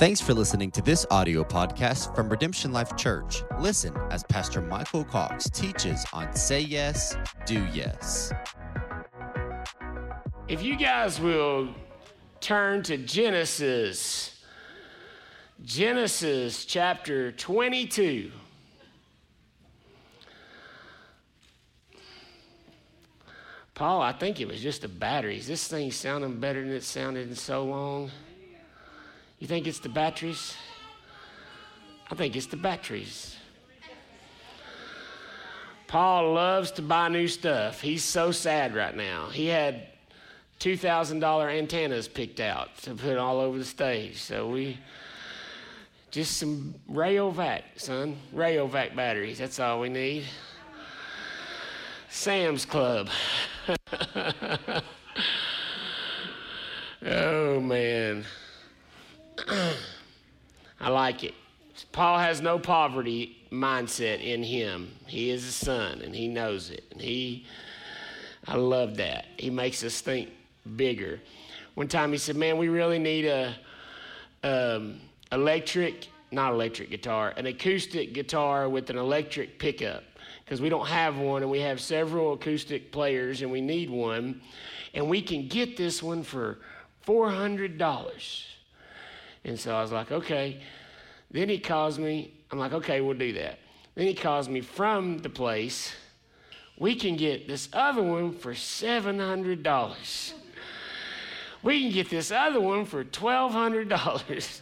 Thanks for listening to this audio podcast from Redemption Life Church. Listen as Pastor Michael Cox teaches on Say Yes, Do Yes. If you guys will turn to Genesis, Genesis chapter 22. Paul, I think it was just the batteries. This thing's sounding better than it sounded in so long. You think it's the batteries? I think it's the batteries. Paul loves to buy new stuff. He's so sad right now. He had $2,000 antennas picked out to put all over the stage. So we just some Rayovac, son. Rayovac batteries. That's all we need. Sam's Club. oh, man. I like it. Paul has no poverty mindset in him. He is a son and he knows it. And he, I love that. He makes us think bigger. One time he said, Man, we really need a um, electric, not electric guitar, an acoustic guitar with an electric pickup because we don't have one and we have several acoustic players and we need one. And we can get this one for $400. And so I was like, okay. Then he calls me. I'm like, okay, we'll do that. Then he calls me from the place. We can get this other one for $700. We can get this other one for $1,200.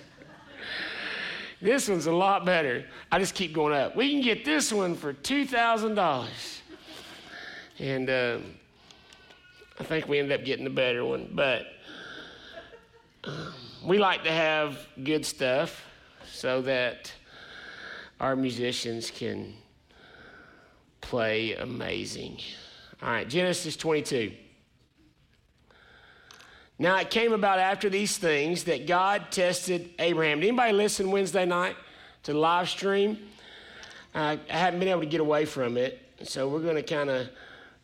this one's a lot better. I just keep going up. We can get this one for $2,000. And uh, I think we ended up getting the better one. But. Um, we like to have good stuff so that our musicians can play amazing. All right, Genesis 22. Now it came about after these things that God tested Abraham. Did anybody listen Wednesday night to the live stream? Uh, I haven't been able to get away from it, so we're going to kind of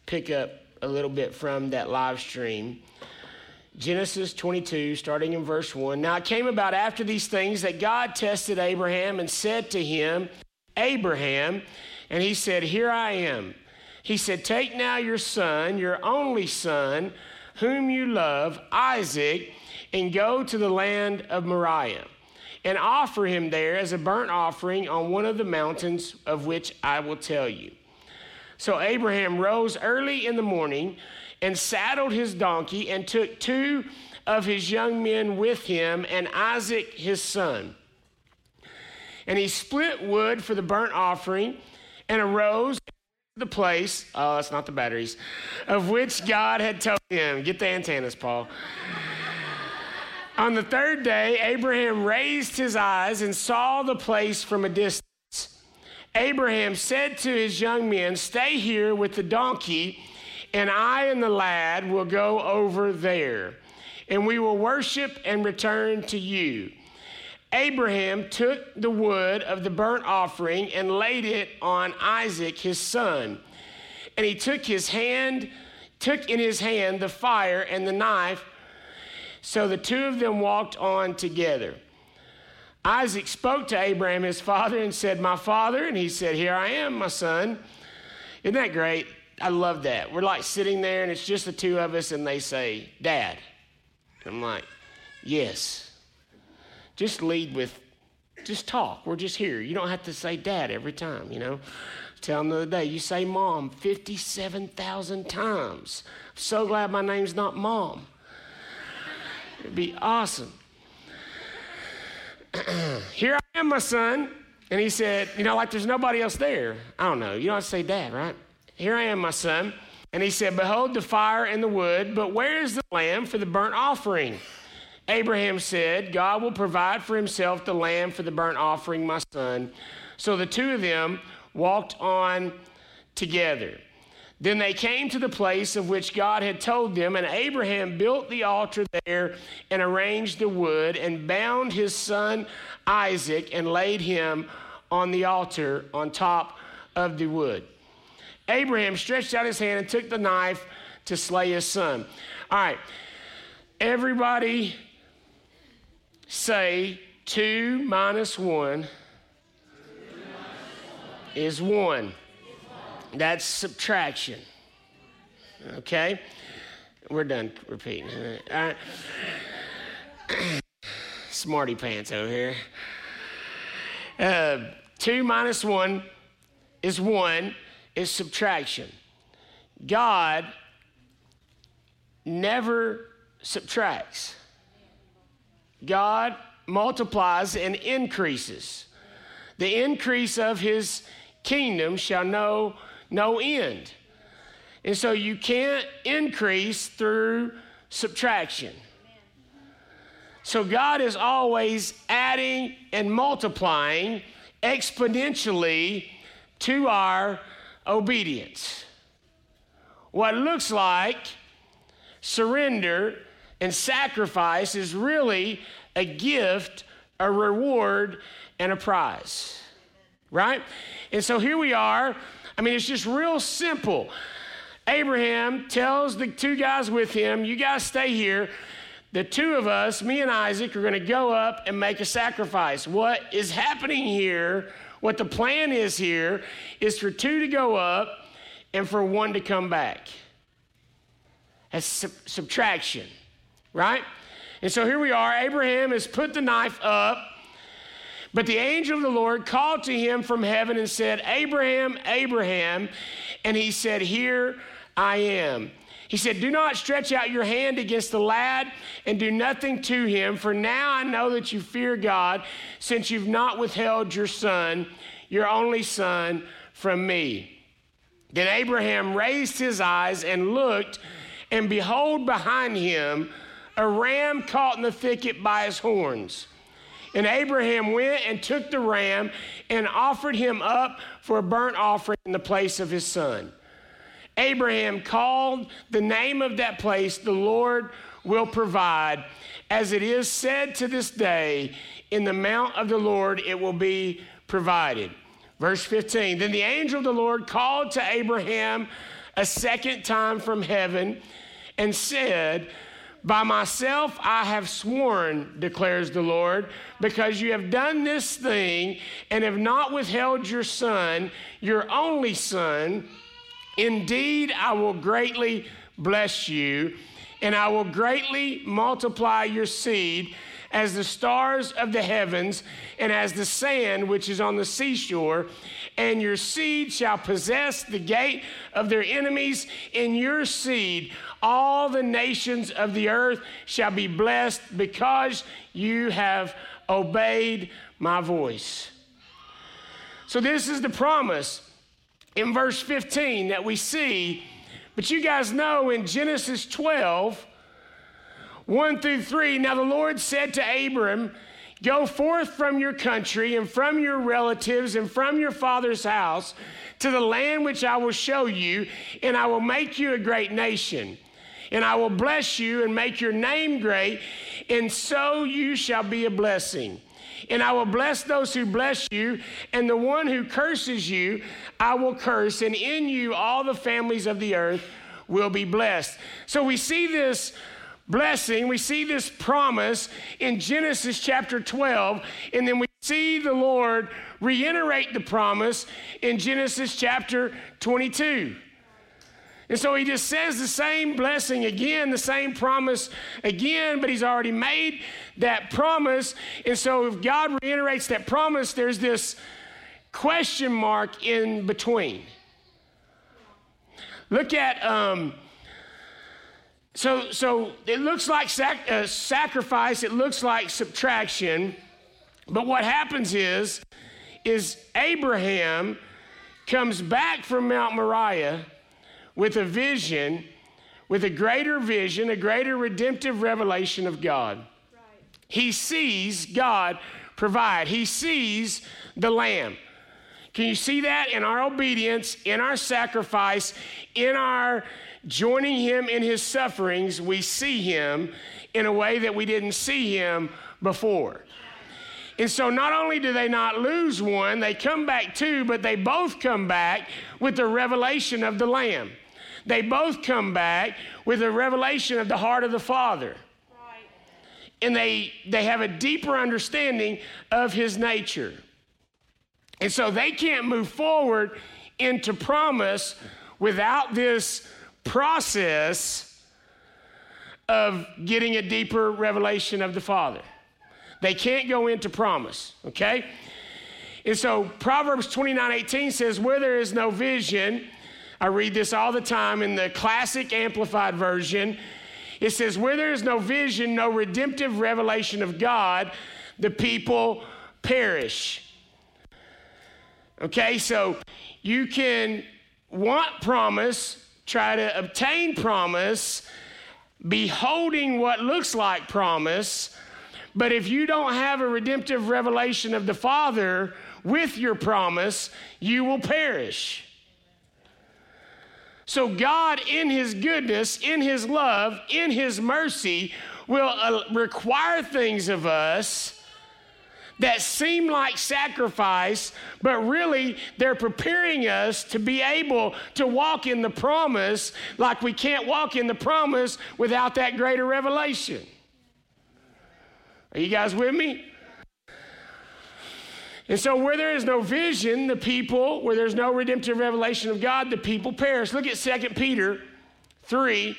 pick up a little bit from that live stream. Genesis 22, starting in verse 1. Now it came about after these things that God tested Abraham and said to him, Abraham, and he said, Here I am. He said, Take now your son, your only son, whom you love, Isaac, and go to the land of Moriah, and offer him there as a burnt offering on one of the mountains of which I will tell you. So Abraham rose early in the morning and saddled his donkey and took two of his young men with him and Isaac his son. And he split wood for the burnt offering and arose to the place, oh, it's not the batteries, of which God had told him. Get the antennas, Paul. On the third day, Abraham raised his eyes and saw the place from a distance. Abraham said to his young men, Stay here with the donkey and I and the lad will go over there, and we will worship and return to you. Abraham took the wood of the burnt offering and laid it on Isaac his son. And he took his hand, took in his hand the fire and the knife. So the two of them walked on together. Isaac spoke to Abraham his father and said, My father. And he said, Here I am, my son. Isn't that great? I love that. We're like sitting there and it's just the two of us, and they say, Dad. I'm like, Yes. Just lead with, just talk. We're just here. You don't have to say dad every time, you know. Tell them the other day, you say mom 57,000 times. I'm so glad my name's not mom. It'd be awesome. here I am, my son. And he said, you know, like there's nobody else there. I don't know. You don't have to say dad, right? Here I am, my son. And he said, Behold the fire and the wood, but where is the lamb for the burnt offering? Abraham said, God will provide for himself the lamb for the burnt offering, my son. So the two of them walked on together. Then they came to the place of which God had told them, and Abraham built the altar there and arranged the wood and bound his son Isaac and laid him on the altar on top of the wood. Abraham stretched out his hand and took the knife to slay his son. All right, everybody say Two minus one is one. That's subtraction. Okay? We're done repeating. All right. Smarty pants over here. Uh, two minus one is one, is subtraction. God never subtracts. God multiplies and increases. The increase of his kingdom shall know no end. And so you can't increase through subtraction. So God is always adding and multiplying exponentially to our obedience. What looks like surrender and sacrifice is really a gift, a reward, and a prize. Right? And so here we are. I mean, it's just real simple. Abraham tells the two guys with him, You guys stay here. The two of us, me and Isaac, are going to go up and make a sacrifice. What is happening here, what the plan is here, is for two to go up and for one to come back. That's sub- subtraction, right? And so here we are. Abraham has put the knife up. But the angel of the Lord called to him from heaven and said, Abraham, Abraham. And he said, Here I am. He said, Do not stretch out your hand against the lad and do nothing to him, for now I know that you fear God, since you've not withheld your son, your only son, from me. Then Abraham raised his eyes and looked, and behold, behind him, a ram caught in the thicket by his horns. And Abraham went and took the ram and offered him up for a burnt offering in the place of his son. Abraham called the name of that place, the Lord will provide. As it is said to this day, in the mount of the Lord it will be provided. Verse 15 Then the angel of the Lord called to Abraham a second time from heaven and said, by myself I have sworn, declares the Lord, because you have done this thing and have not withheld your son, your only son Indeed, I will greatly bless you, and I will greatly multiply your seed as the stars of the heavens and as the sand which is on the seashore. And your seed shall possess the gate of their enemies. In your seed, all the nations of the earth shall be blessed because you have obeyed my voice. So, this is the promise in verse 15 that we see. But you guys know in Genesis 12, 1 through 3, now the Lord said to Abram, Go forth from your country and from your relatives and from your father's house to the land which I will show you, and I will make you a great nation. And I will bless you and make your name great, and so you shall be a blessing. And I will bless those who bless you, and the one who curses you, I will curse, and in you all the families of the earth will be blessed. So we see this blessing, we see this promise in Genesis chapter 12, and then we see the Lord reiterate the promise in Genesis chapter 22. And so he just says the same blessing again, the same promise again, but he's already made that promise. And so if God reiterates that promise, there's this question mark in between. Look at, um, so, so it looks like sac- uh, sacrifice, it looks like subtraction, but what happens is, is Abraham comes back from Mount Moriah with a vision, with a greater vision, a greater redemptive revelation of God. Right. He sees God provide, he sees the Lamb. Can you see that in our obedience, in our sacrifice, in our joining him in his sufferings? We see him in a way that we didn't see him before. And so not only do they not lose one, they come back two, but they both come back with the revelation of the Lamb. They both come back with a revelation of the heart of the Father. and they, they have a deeper understanding of his nature. And so they can't move forward into promise without this process of getting a deeper revelation of the Father. They can't go into promise, okay? And so Proverbs 29 18 says, Where there is no vision, I read this all the time in the classic amplified version. It says, Where there is no vision, no redemptive revelation of God, the people perish. Okay, so you can want promise, try to obtain promise, be holding what looks like promise, but if you don't have a redemptive revelation of the Father with your promise, you will perish. So, God, in His goodness, in His love, in His mercy, will uh, require things of us that seem like sacrifice, but really they're preparing us to be able to walk in the promise like we can't walk in the promise without that greater revelation. Are you guys with me? And so, where there is no vision, the people, where there's no redemptive revelation of God, the people perish. Look at 2 Peter 3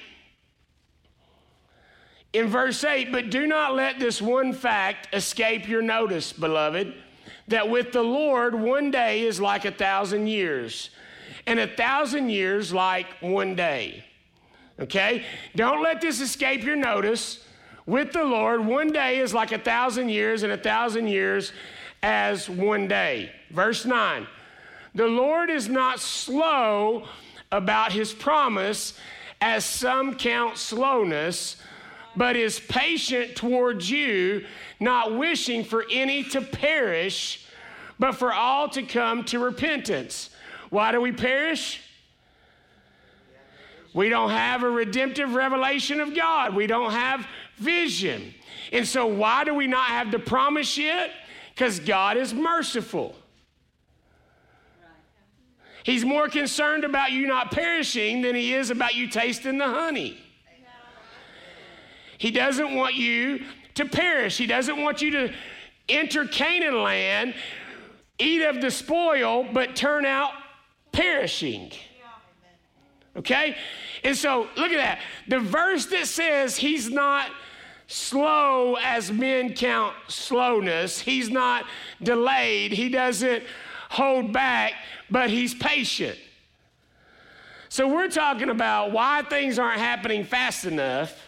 in verse 8, but do not let this one fact escape your notice, beloved, that with the Lord one day is like a thousand years, and a thousand years like one day. Okay? Don't let this escape your notice. With the Lord, one day is like a thousand years, and a thousand years as one day. Verse 9 The Lord is not slow about his promise, as some count slowness but is patient towards you, not wishing for any to perish, but for all to come to repentance. Why do we perish? We don't have a redemptive revelation of God. We don't have vision. And so, why do we not have the promise yet? Because God is merciful. He's more concerned about you not perishing than he is about you tasting the honey. He doesn't want you to perish. He doesn't want you to enter Canaan land, eat of the spoil, but turn out perishing. Okay? And so look at that. The verse that says he's not slow as men count slowness, he's not delayed, he doesn't hold back, but he's patient. So we're talking about why things aren't happening fast enough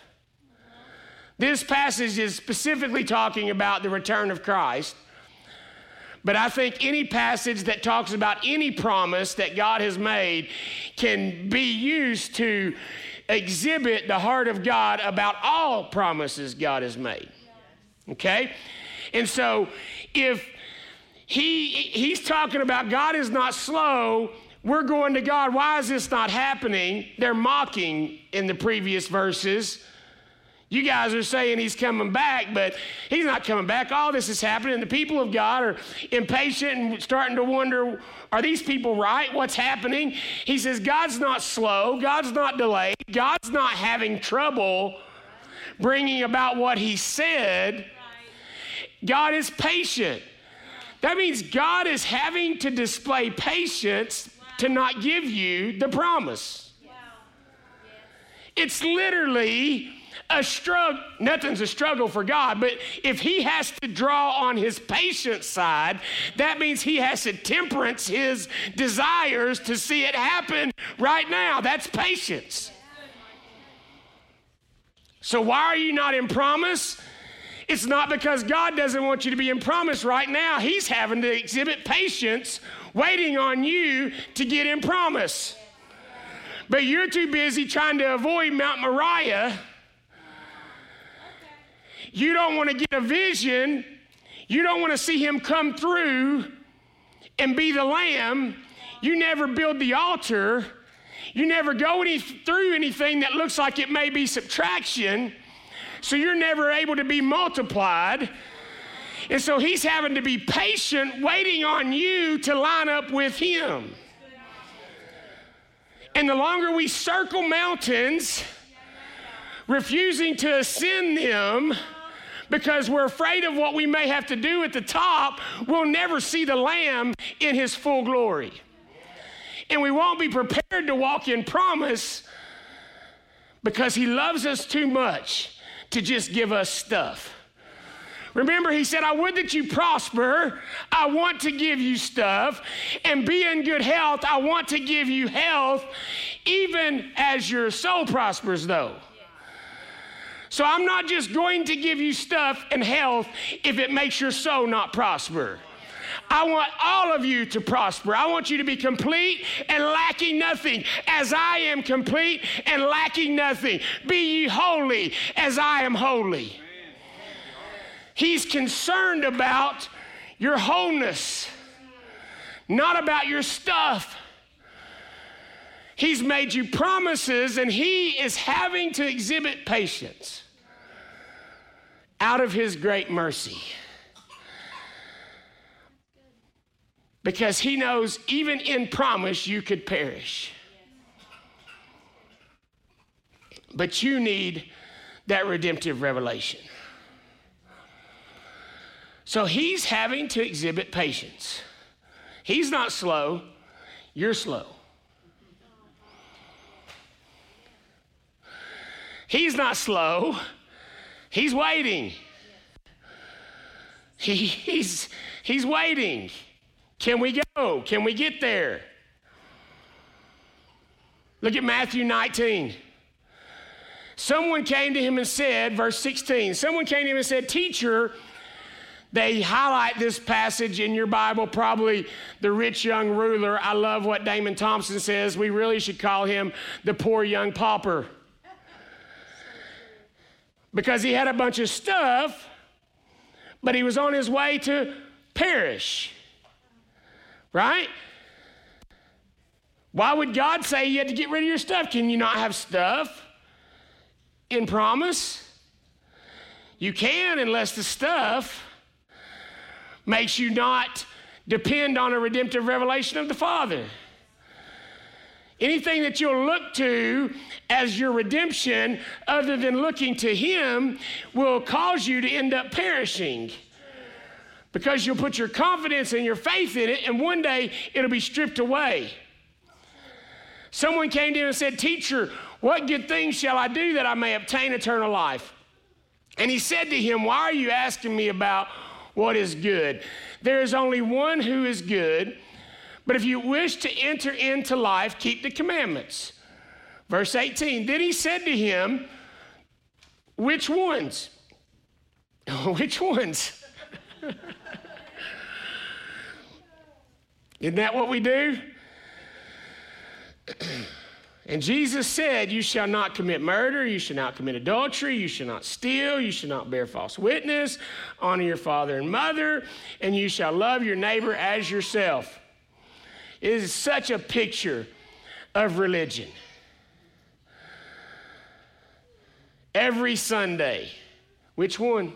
this passage is specifically talking about the return of Christ. But I think any passage that talks about any promise that God has made can be used to exhibit the heart of God about all promises God has made. Okay? And so if he he's talking about God is not slow, we're going to God, why is this not happening? They're mocking in the previous verses you guys are saying he's coming back, but he's not coming back. All this is happening. The people of God are impatient and starting to wonder are these people right? What's happening? He says, God's not slow, God's not delayed, God's not having trouble bringing about what he said. God is patient. That means God is having to display patience to not give you the promise. It's literally a struggle, nothing's a struggle for God, but if he has to draw on his patient side, that means he has to temperance his desires to see it happen right now. That's patience. So, why are you not in promise? It's not because God doesn't want you to be in promise right now. He's having to exhibit patience, waiting on you to get in promise. But you're too busy trying to avoid Mount Moriah you don't want to get a vision. You don't want to see him come through and be the lamb. You never build the altar. You never go any, through anything that looks like it may be subtraction. So you're never able to be multiplied. And so he's having to be patient, waiting on you to line up with him. And the longer we circle mountains, refusing to ascend them, because we're afraid of what we may have to do at the top, we'll never see the Lamb in his full glory. And we won't be prepared to walk in promise because he loves us too much to just give us stuff. Remember, he said, I would that you prosper. I want to give you stuff. And be in good health. I want to give you health, even as your soul prospers, though. So I'm not just going to give you stuff and health if it makes your soul not prosper. I want all of you to prosper. I want you to be complete and lacking nothing, as I am complete and lacking nothing. Be ye holy, as I am holy. He's concerned about your wholeness, not about your stuff. He's made you promises, and He is having to exhibit patience out of His great mercy. because he knows even in promise you could perish. But you need that redemptive revelation. So he's having to exhibit patience. He's not slow, you're slow. He's not slow, he's waiting. He, he's, he's waiting. Can we go? Can we get there? Look at Matthew 19. Someone came to him and said, verse 16, someone came to him and said, Teacher, they highlight this passage in your Bible, probably the rich young ruler. I love what Damon Thompson says. We really should call him the poor young pauper. Because he had a bunch of stuff, but he was on his way to perish. Right? Why would God say you had to get rid of your stuff? Can you not have stuff in promise? You can, unless the stuff makes you not depend on a redemptive revelation of the Father. Anything that you'll look to as your redemption, other than looking to Him, will cause you to end up perishing because you'll put your confidence and your faith in it, and one day it'll be stripped away. Someone came to him and said, Teacher, what good things shall I do that I may obtain eternal life? And he said to him, Why are you asking me about what is good? There is only one who is good, but if you wish to enter into life, keep the commandments. Verse 18 Then he said to him, Which ones? Which ones? Isn't that what we do? and Jesus said, You shall not commit murder, you shall not commit adultery, you shall not steal, you shall not bear false witness, honor your father and mother, and you shall love your neighbor as yourself. Is such a picture of religion. Every Sunday, which one?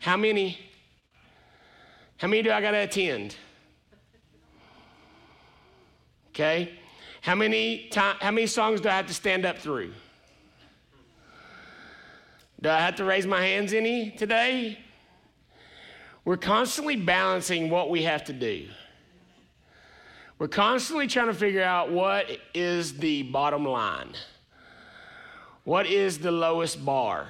How many? How many do I got to attend? Okay? How many time, how many songs do I have to stand up through? Do I have to raise my hands any today? We're constantly balancing what we have to do. We're constantly trying to figure out what is the bottom line. What is the lowest bar?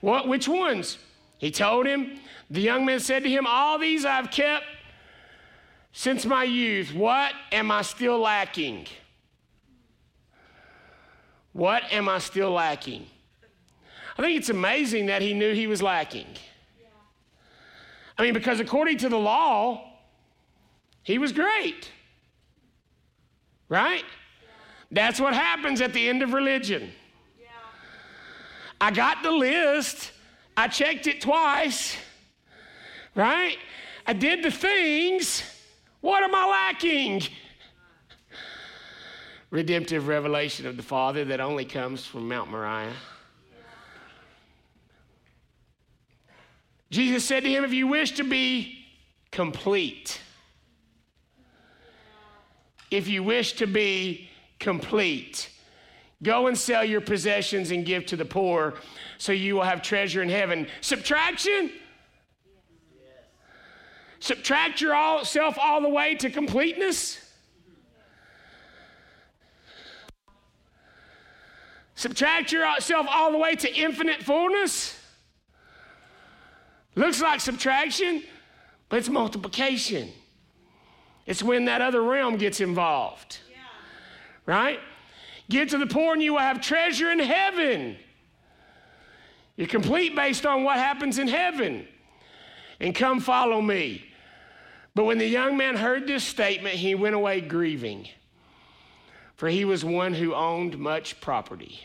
What which ones? He told him, the young man said to him, All these I've kept since my youth, what am I still lacking? What am I still lacking? I think it's amazing that he knew he was lacking. I mean, because according to the law, he was great. Right? That's what happens at the end of religion. I got the list, I checked it twice, right? I did the things. What am I lacking? Redemptive revelation of the Father that only comes from Mount Moriah. Jesus said to him, If you wish to be complete, if you wish to be complete, Go and sell your possessions and give to the poor, so you will have treasure in heaven. Subtraction? Subtract yourself all the way to completeness? Subtract yourself all the way to infinite fullness? Looks like subtraction, but it's multiplication. It's when that other realm gets involved. Yeah. Right? Get to the poor and you will have treasure in heaven. You're complete based on what happens in heaven. And come follow me. But when the young man heard this statement, he went away grieving, for he was one who owned much property.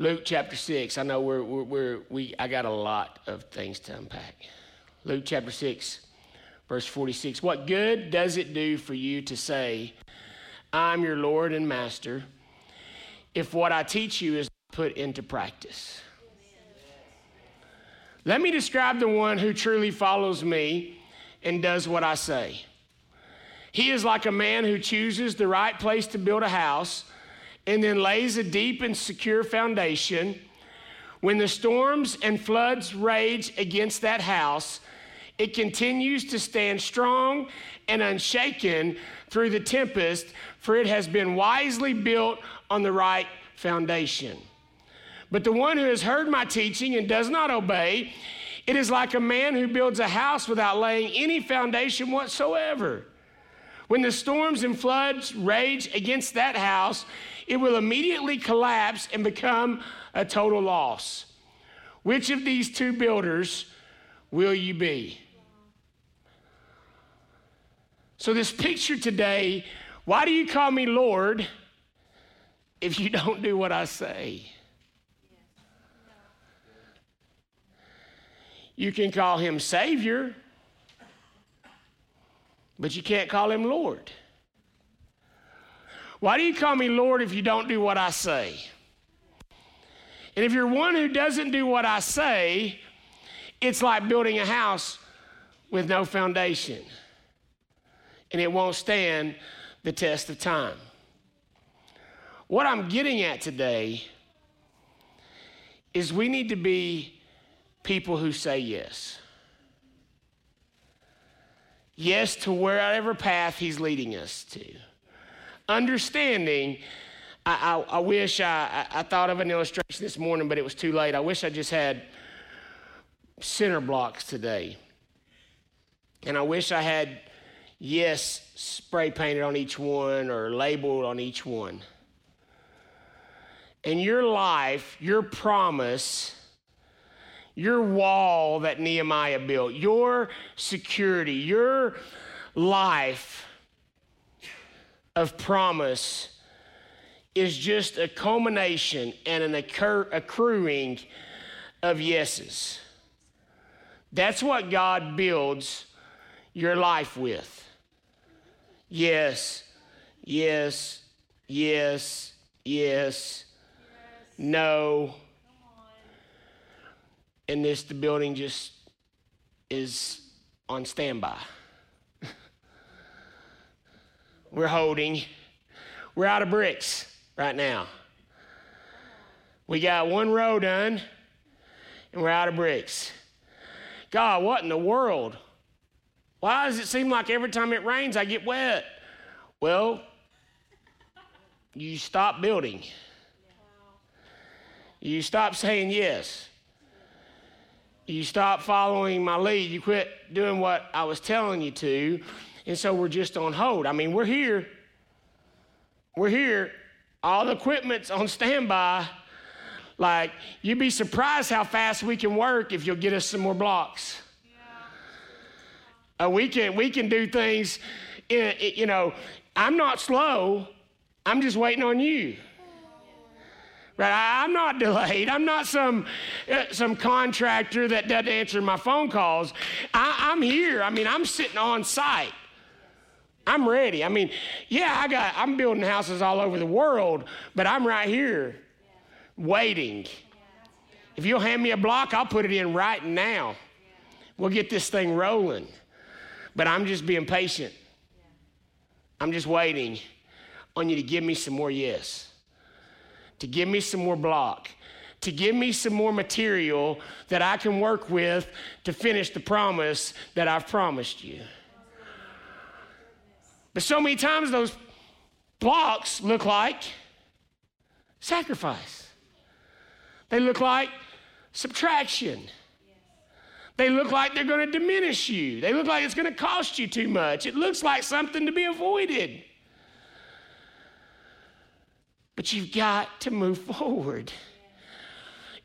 Luke chapter 6. I know we're, we're, we're, we, I got a lot of things to unpack. Luke chapter 6, verse 46. What good does it do for you to say, I'm your Lord and Master, if what I teach you is put into practice? Let me describe the one who truly follows me and does what I say. He is like a man who chooses the right place to build a house and then lays a deep and secure foundation. When the storms and floods rage against that house, it continues to stand strong and unshaken through the tempest, for it has been wisely built on the right foundation. But the one who has heard my teaching and does not obey, it is like a man who builds a house without laying any foundation whatsoever. When the storms and floods rage against that house, it will immediately collapse and become a total loss. Which of these two builders will you be? So, this picture today why do you call me Lord if you don't do what I say? You can call him Savior, but you can't call him Lord. Why do you call me Lord if you don't do what I say? And if you're one who doesn't do what I say, it's like building a house with no foundation. And it won't stand the test of time. What I'm getting at today is we need to be people who say yes. Yes to wherever path He's leading us to understanding. I, I, I wish I, I thought of an illustration this morning, but it was too late. I wish I just had center blocks today. And I wish I had yes spray painted on each one or labeled on each one. And your life, your promise, your wall that Nehemiah built, your security, your life of promise is just a culmination and an occur- accruing of yeses. That's what God builds your life with. Yes, yes, yes, yes, no. And this, the building just is on standby. We're holding. We're out of bricks right now. We got one row done, and we're out of bricks. God, what in the world? Why does it seem like every time it rains I get wet? Well, you stop building. You stop saying yes. You stop following my lead. You quit doing what I was telling you to. And so we're just on hold. I mean, we're here. We're here. All the equipment's on standby. Like, you'd be surprised how fast we can work if you'll get us some more blocks. Yeah. Uh, we, can, we can do things, in, you know, I'm not slow, I'm just waiting on you. Right? I'm not delayed. I'm not some, uh, some contractor that doesn't answer my phone calls. I, I'm here. I mean, I'm sitting on site. I'm ready. I mean, yeah, I got I'm building houses all over the world, but I'm right here waiting. If you'll hand me a block, I'll put it in right now. We'll get this thing rolling. But I'm just being patient. I'm just waiting on you to give me some more yes, to give me some more block, to give me some more material that I can work with to finish the promise that I've promised you. But so many times those blocks look like sacrifice. They look like subtraction. They look like they're going to diminish you. They look like it's going to cost you too much. It looks like something to be avoided. But you've got to move forward.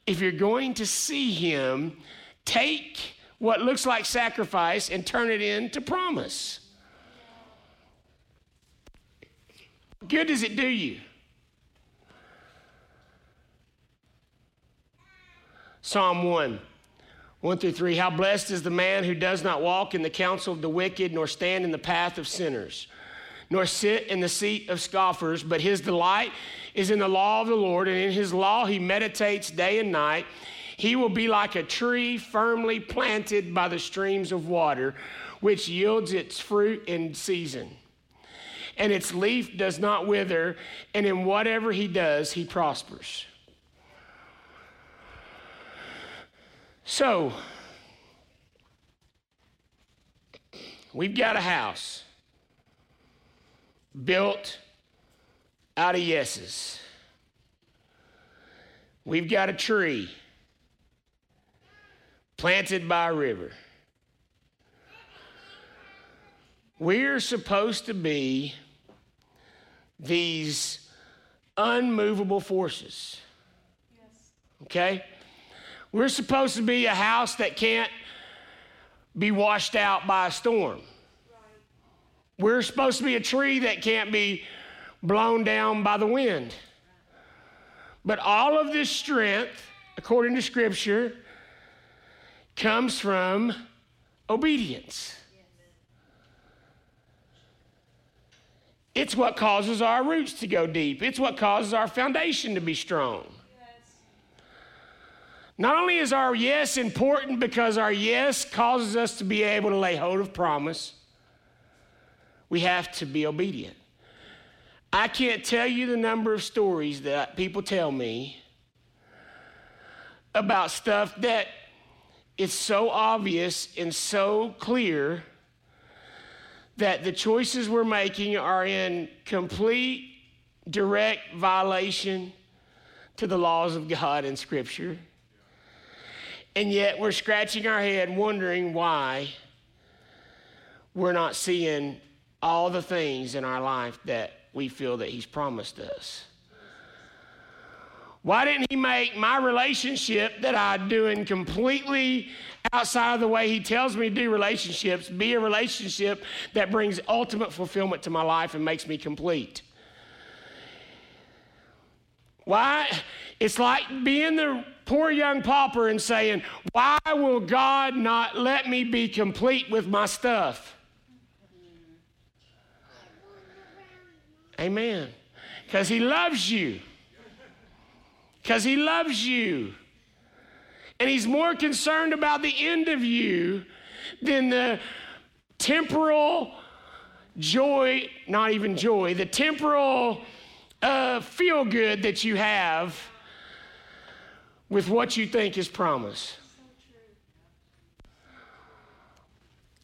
If you're going to see Him, take what looks like sacrifice and turn it into promise. Good does it do you? Psalm 1, 1 through 3. How blessed is the man who does not walk in the counsel of the wicked, nor stand in the path of sinners, nor sit in the seat of scoffers, but his delight is in the law of the Lord, and in his law he meditates day and night. He will be like a tree firmly planted by the streams of water, which yields its fruit in season and its leaf does not wither, and in whatever he does, he prospers. So, we've got a house built out of yeses. We've got a tree planted by a river. We're supposed to be these unmovable forces. Yes. Okay? We're supposed to be a house that can't be washed out by a storm. We're supposed to be a tree that can't be blown down by the wind. But all of this strength, according to Scripture, comes from obedience. It's what causes our roots to go deep. It's what causes our foundation to be strong. Not only is our yes important because our yes causes us to be able to lay hold of promise, we have to be obedient. I can't tell you the number of stories that people tell me about stuff that is so obvious and so clear that the choices we're making are in complete, direct violation to the laws of God and Scripture. And yet we're scratching our head wondering why we're not seeing all the things in our life that we feel that He's promised us. Why didn't He make my relationship that I do in completely outside of the way He tells me to do relationships be a relationship that brings ultimate fulfillment to my life and makes me complete. Why? It's like being the poor young pauper and saying, Why will God not let me be complete with my stuff? Amen. Because He loves you. Because He loves you. And he's more concerned about the end of you than the temporal joy, not even joy, the temporal uh, feel good that you have with what you think is promise.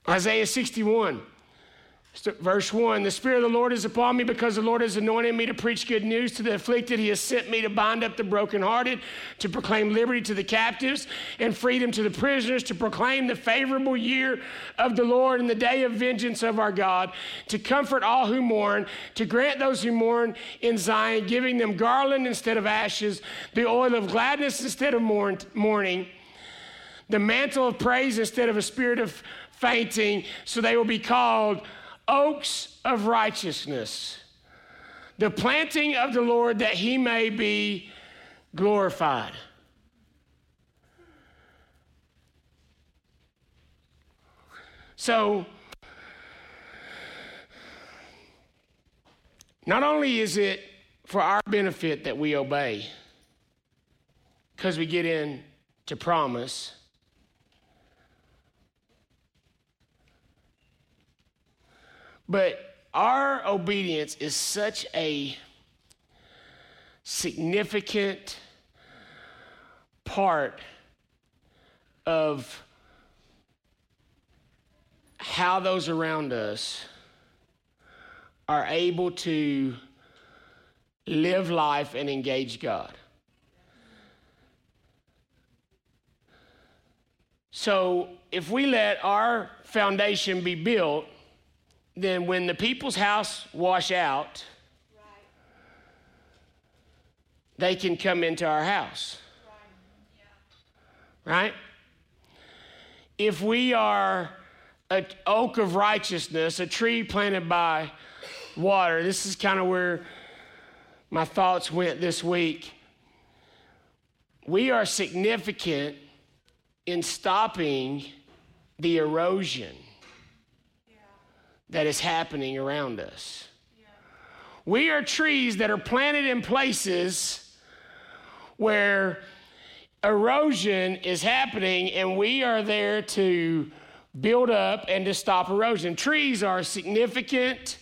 Isaiah 61. Verse 1 The Spirit of the Lord is upon me because the Lord has anointed me to preach good news to the afflicted. He has sent me to bind up the brokenhearted, to proclaim liberty to the captives and freedom to the prisoners, to proclaim the favorable year of the Lord and the day of vengeance of our God, to comfort all who mourn, to grant those who mourn in Zion, giving them garland instead of ashes, the oil of gladness instead of mourning, the mantle of praise instead of a spirit of fainting, so they will be called oaks of righteousness, the planting of the Lord that he may be glorified. So, not only is it for our benefit that we obey, because we get in to promise. But our obedience is such a significant part of how those around us are able to live life and engage God. So, if we let our foundation be built, then when the people's house wash out, they can come into our house. Right? If we are an oak of righteousness, a tree planted by water, this is kind of where my thoughts went this week. We are significant in stopping the erosion that is happening around us. We are trees that are planted in places where erosion is happening, and we are there to build up and to stop erosion. Trees are significant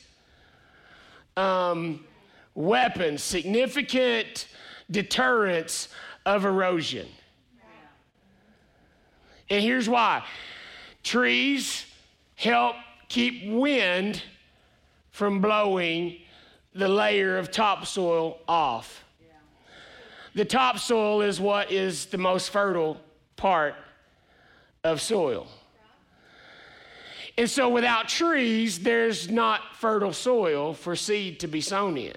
um, weapons, significant deterrents of erosion. And here's why trees help keep wind from blowing the layer of topsoil off. The topsoil is what is the most fertile part of soil. And so without trees, there's not fertile soil for seed to be sown in.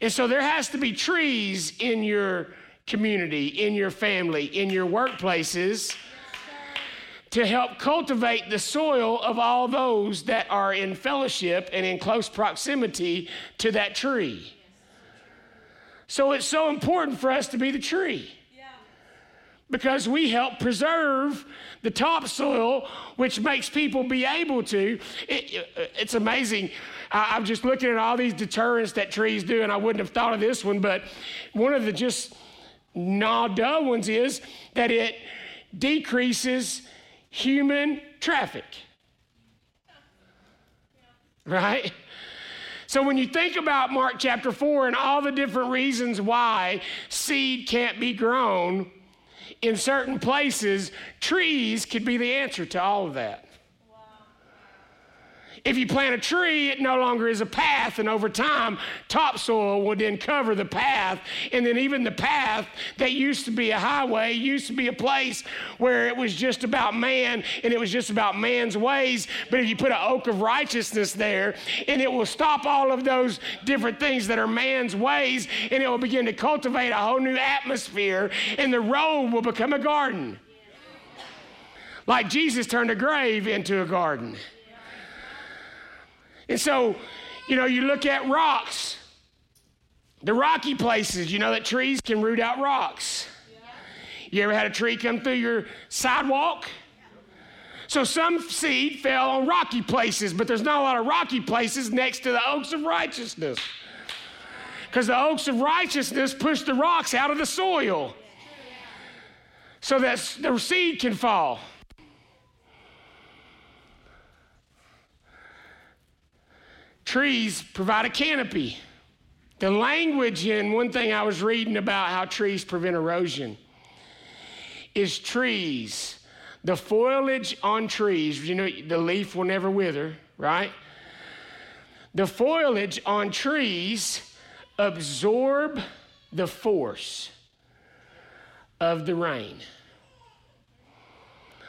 And so there has to be trees in your community, in your family, in your workplaces to help cultivate the soil of all those that are in fellowship and in close proximity to that tree. So it's so important for us to be the tree. Because we help preserve the topsoil, which makes people be able to. It, uh, it's amazing. I, am just looking at all these deterrents that trees do, and I wouldn't have thought of this one, but one of the just nah ones is that it decreases human traffic. Right? So when you think about Mark chapter 4 and all the different reasons why seed can't be grown in certain places, trees could be the answer to all of that. If you plant a tree, it no longer is a path, and over time, topsoil would then cover the path. And then, even the path that used to be a highway used to be a place where it was just about man and it was just about man's ways. But if you put an oak of righteousness there, and it will stop all of those different things that are man's ways, and it will begin to cultivate a whole new atmosphere, and the road will become a garden. Like Jesus turned a grave into a garden. And so, you know, you look at rocks, the rocky places, you know that trees can root out rocks. You ever had a tree come through your sidewalk? So some seed fell on rocky places, but there's not a lot of rocky places next to the oaks of righteousness. Because the oaks of righteousness push the rocks out of the soil so that the seed can fall. Trees provide a canopy. The language in one thing I was reading about how trees prevent erosion is trees. The foliage on trees, you know, the leaf will never wither, right? The foliage on trees absorb the force of the rain.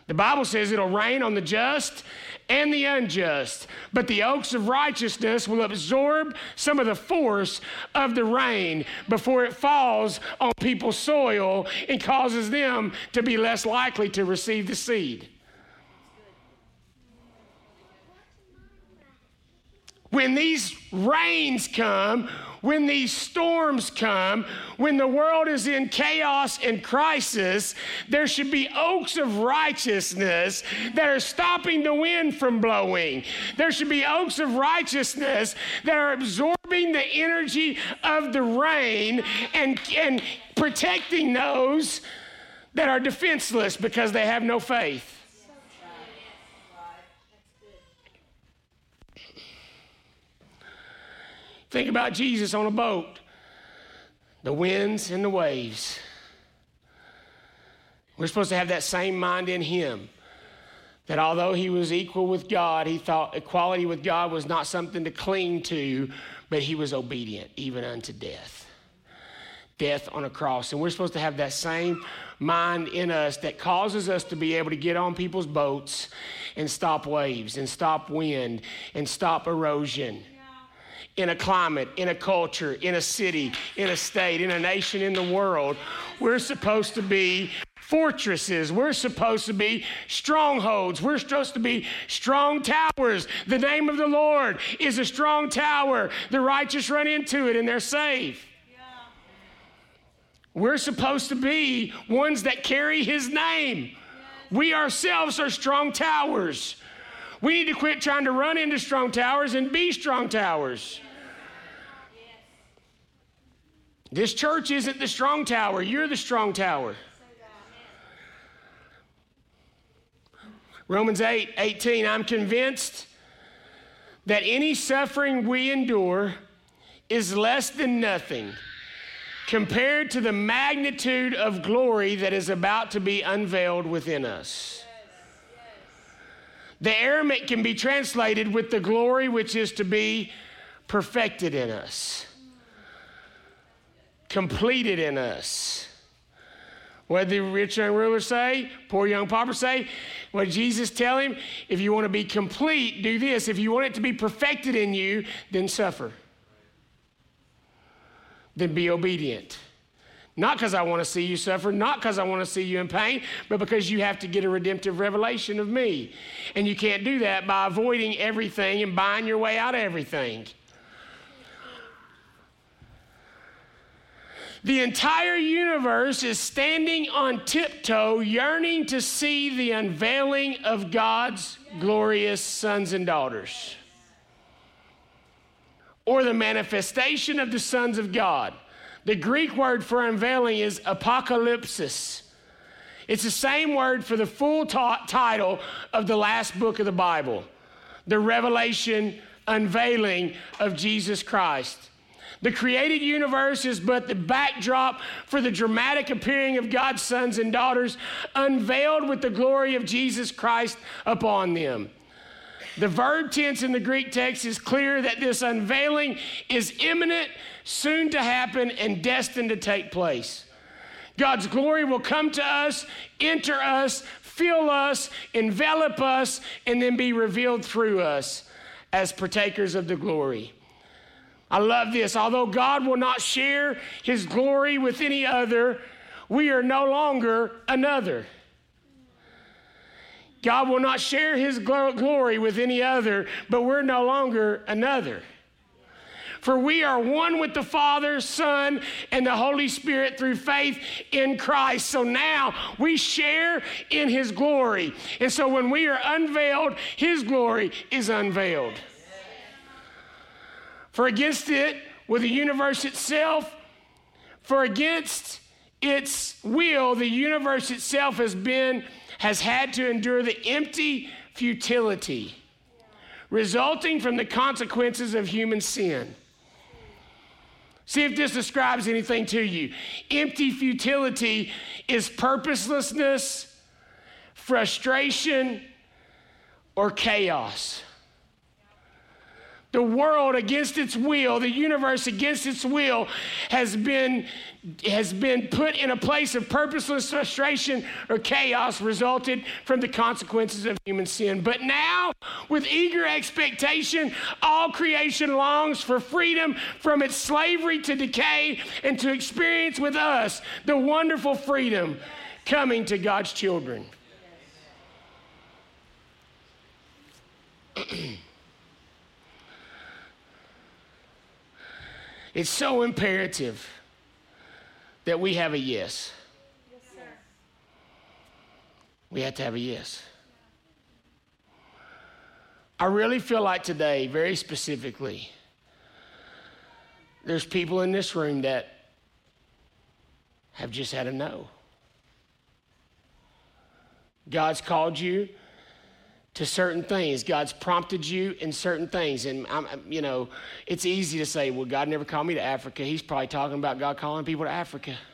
The Bible says it'll rain on the just and the unjust. But the oaks of righteousness will absorb some of the force of the rain before it falls on people's soil and causes them to be less likely to receive the seed. when these rains come, when these storms come, when the world is in chaos and crisis, there should be oaks of righteousness that are stopping the wind from blowing. There should be oaks of righteousness that are absorbing the energy of the rain and, and protecting those that are defenseless because they have no faith. Think about Jesus on a boat, the winds and the waves. We're supposed to have that same mind in him. That although he was equal with God, he thought equality with God was not something to cling to, but he was obedient even unto death. Death on a cross. And we're supposed to have that same mind in us that causes us to be able to get on people's boats and stop waves and stop wind and stop erosion in a climate, in a culture, in a city, in a state, in a nation, in the world. We're supposed to be fortresses. We're supposed to be strongholds. We're supposed to be strong towers. The name of the Lord is a strong tower. The righteous run into it and they're safe. We're supposed to be ones that carry his name. We ourselves are strong towers. We need to quit trying to run into strong towers and be strong towers. This church isn't the strong tower, you're the strong tower. Romans 8 18, I'm convinced that any suffering we endure is less than nothing compared to the magnitude of glory that is about to be unveiled within us. The Aramaic can be translated with the glory which is to be perfected in us completed in us. What did the rich young ruler say? Poor young pauper say? What did Jesus tell him? If you want to be complete, do this. If you want it to be perfected in you, then suffer. Then be obedient. Not because I want to see you suffer, not because I want to see you in pain, but because you have to get a redemptive revelation of me. And you can't do that by avoiding everything and buying your way out of everything. The entire universe is standing on tiptoe, yearning to see the unveiling of God's glorious sons and daughters, or the manifestation of the sons of God. The Greek word for unveiling is apocalypsis. It's the same word for the full ta- title of the last book of the Bible, the revelation, unveiling of Jesus Christ. The created universe is but the backdrop for the dramatic appearing of God's sons and daughters, unveiled with the glory of Jesus Christ upon them. The verb tense in the Greek text is clear that this unveiling is imminent, soon to happen, and destined to take place. God's glory will come to us, enter us, fill us, envelop us, and then be revealed through us as partakers of the glory. I love this. Although God will not share his glory with any other, we are no longer another. God will not share his glory with any other, but we're no longer another. For we are one with the Father, Son, and the Holy Spirit through faith in Christ. So now we share in his glory. And so when we are unveiled, his glory is unveiled. For against it, with the universe itself, for against its will, the universe itself has been, has had to endure the empty futility resulting from the consequences of human sin. See if this describes anything to you. Empty futility is purposelessness, frustration, or chaos the world against its will, the universe against its will, has been, has been put in a place of purposeless frustration or chaos resulted from the consequences of human sin. But now, with eager expectation, all creation longs for freedom from its slavery to decay and to experience with us the wonderful freedom coming to God's children. It's so imperative that we have a yes. Yes, sir. We have to have a yes. I really feel like today, very specifically, there's people in this room that have just had a no. God's called you to certain things. God's prompted you in certain things. And, I'm, you know, it's easy to say, well, God never called me to Africa. He's probably talking about God calling people to Africa.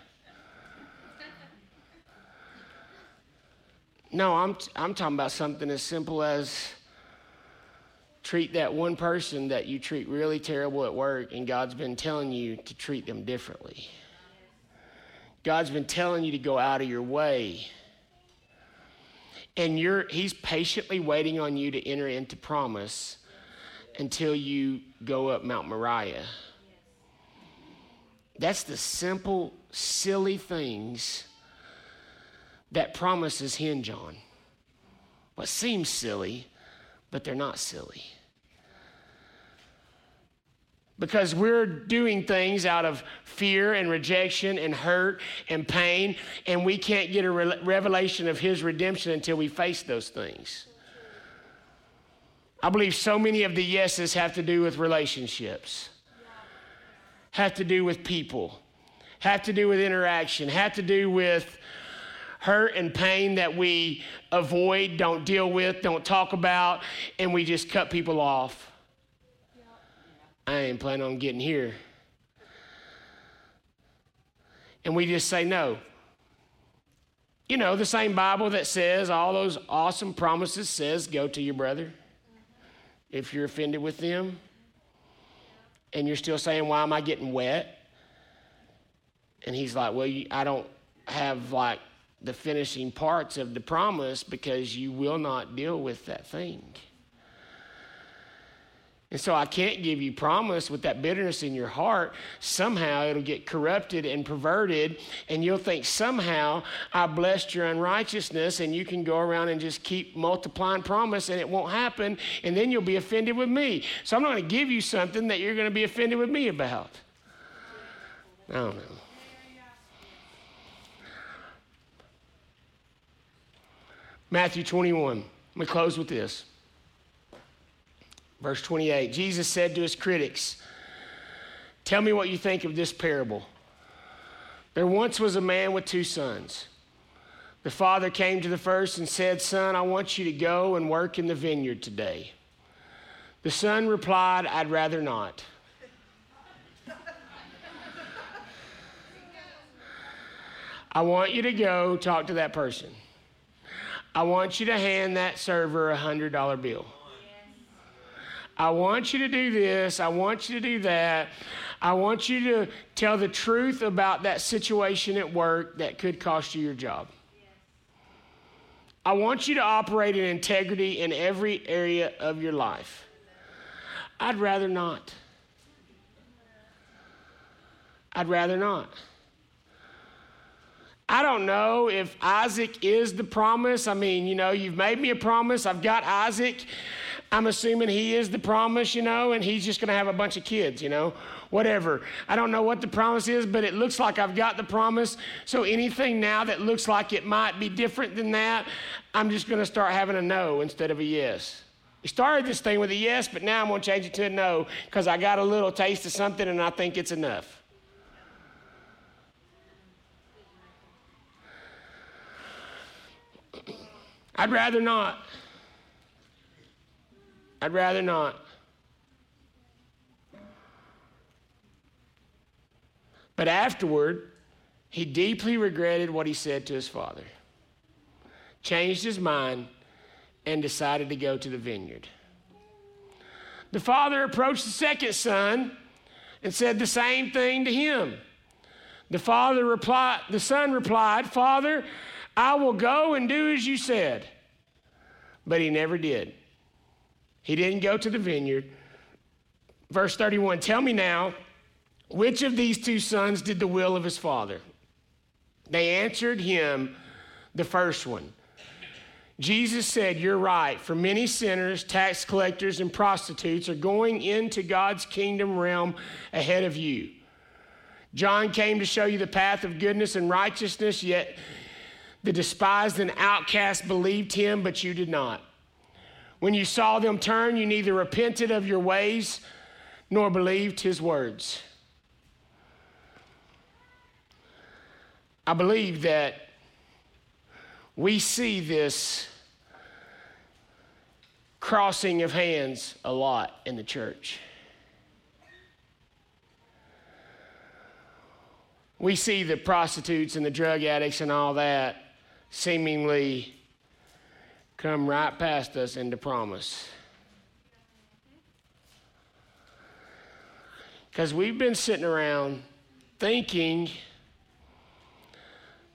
No, I'm, I'm talking about something as simple as treat that one person that you treat really terrible at work, and God's been telling you to treat them differently. God's been telling you to go out of your way and you're, he's patiently waiting on you to enter into promise until you go up Mount Moriah. That's the simple, silly things that promises hinge on. What seems silly, but they're not silly because we're doing things out of fear and rejection and hurt and pain, and we can't get a re- revelation of His redemption until we face those things. I believe so many of the yeses have to do with relationships, have to do with people, have to do with interaction, have to do with hurt and pain that we avoid, don't deal with, don't talk about, and we just cut people off. I ain't planning on getting here. And we just say no. You know, the same Bible that says all those awesome promises says go to your brother if you're offended with them. And you're still saying, why am I getting wet? And he's like, well, you, I don't have like the finishing parts of the promise because you will not deal with that thing. And so I can't give you promise with that bitterness in your heart. Somehow it'll get corrupted and perverted, and you'll think somehow I blessed your unrighteousness, and you can go around and just keep multiplying promise, and it won't happen, and then you'll be offended with me. So I'm not going to give you something that you're going to be offended with me about. I don't know. Matthew 21. Let me close with this. Verse 28 Jesus said to his critics, Tell me what you think of this parable. There once was a man with two sons. The father came to the first and said, Son, I want you to go and work in the vineyard today. The son replied, I'd rather not. I want you to go talk to that person. I want you to hand that server a $100 bill. I want you to do this. I want you to do that. I want you to tell the truth about that situation at work that could cost you your job. I want you to operate in integrity in every area of your life. I'd rather not. I'd rather not. I don't know if Isaac is the promise. I mean, you know, you've made me a promise. I've got Isaac. I'm assuming he is the promise, you know, and he's just going to have a bunch of kids, you know, whatever. I don't know what the promise is, but it looks like I've got the promise. So anything now that looks like it might be different than that, I'm just going to start having a no instead of a yes. We started this thing with a yes, but now I'm going to change it to a no because I got a little taste of something and I think it's enough. I'd rather not. I'd rather not. But afterward, he deeply regretted what he said to his father, changed his mind, and decided to go to the vineyard. The father approached the second son and said the same thing to him. The father replied, the son replied, Father, I will go and do as you said. But he never did. He didn't go to the vineyard. Verse 31 Tell me now, which of these two sons did the will of his father? They answered him, the first one. Jesus said, You're right, for many sinners, tax collectors, and prostitutes are going into God's kingdom realm ahead of you. John came to show you the path of goodness and righteousness, yet the despised and outcast believed him, but you did not. When you saw them turn, you neither repented of your ways nor believed his words. I believe that we see this crossing of hands a lot in the church. We see the prostitutes and the drug addicts and all that seemingly come right past us into promise. Because we've been sitting around thinking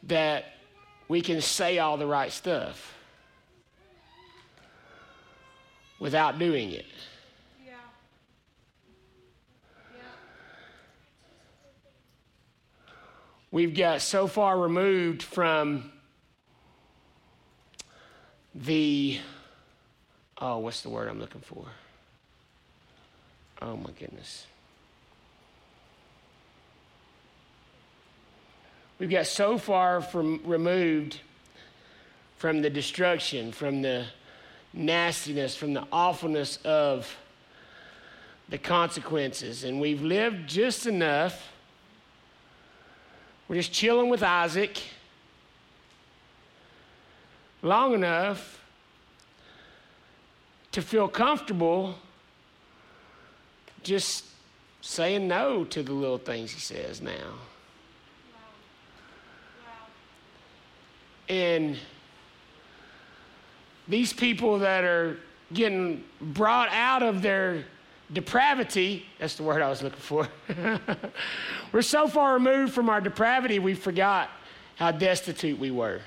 that we can say all the right stuff without doing it. We've got so far removed from the, oh, what's the word I'm looking for? Oh my goodness. We've got so far from removed from the destruction, from the nastiness, from the awfulness of the consequences. And we've lived just enough. We're just chilling with Isaac long enough to feel comfortable just saying no to the little things he says now. And these people that are getting brought out of their depravity, that's the word I was looking for. We're so far removed from our depravity, we forgot how destitute we were.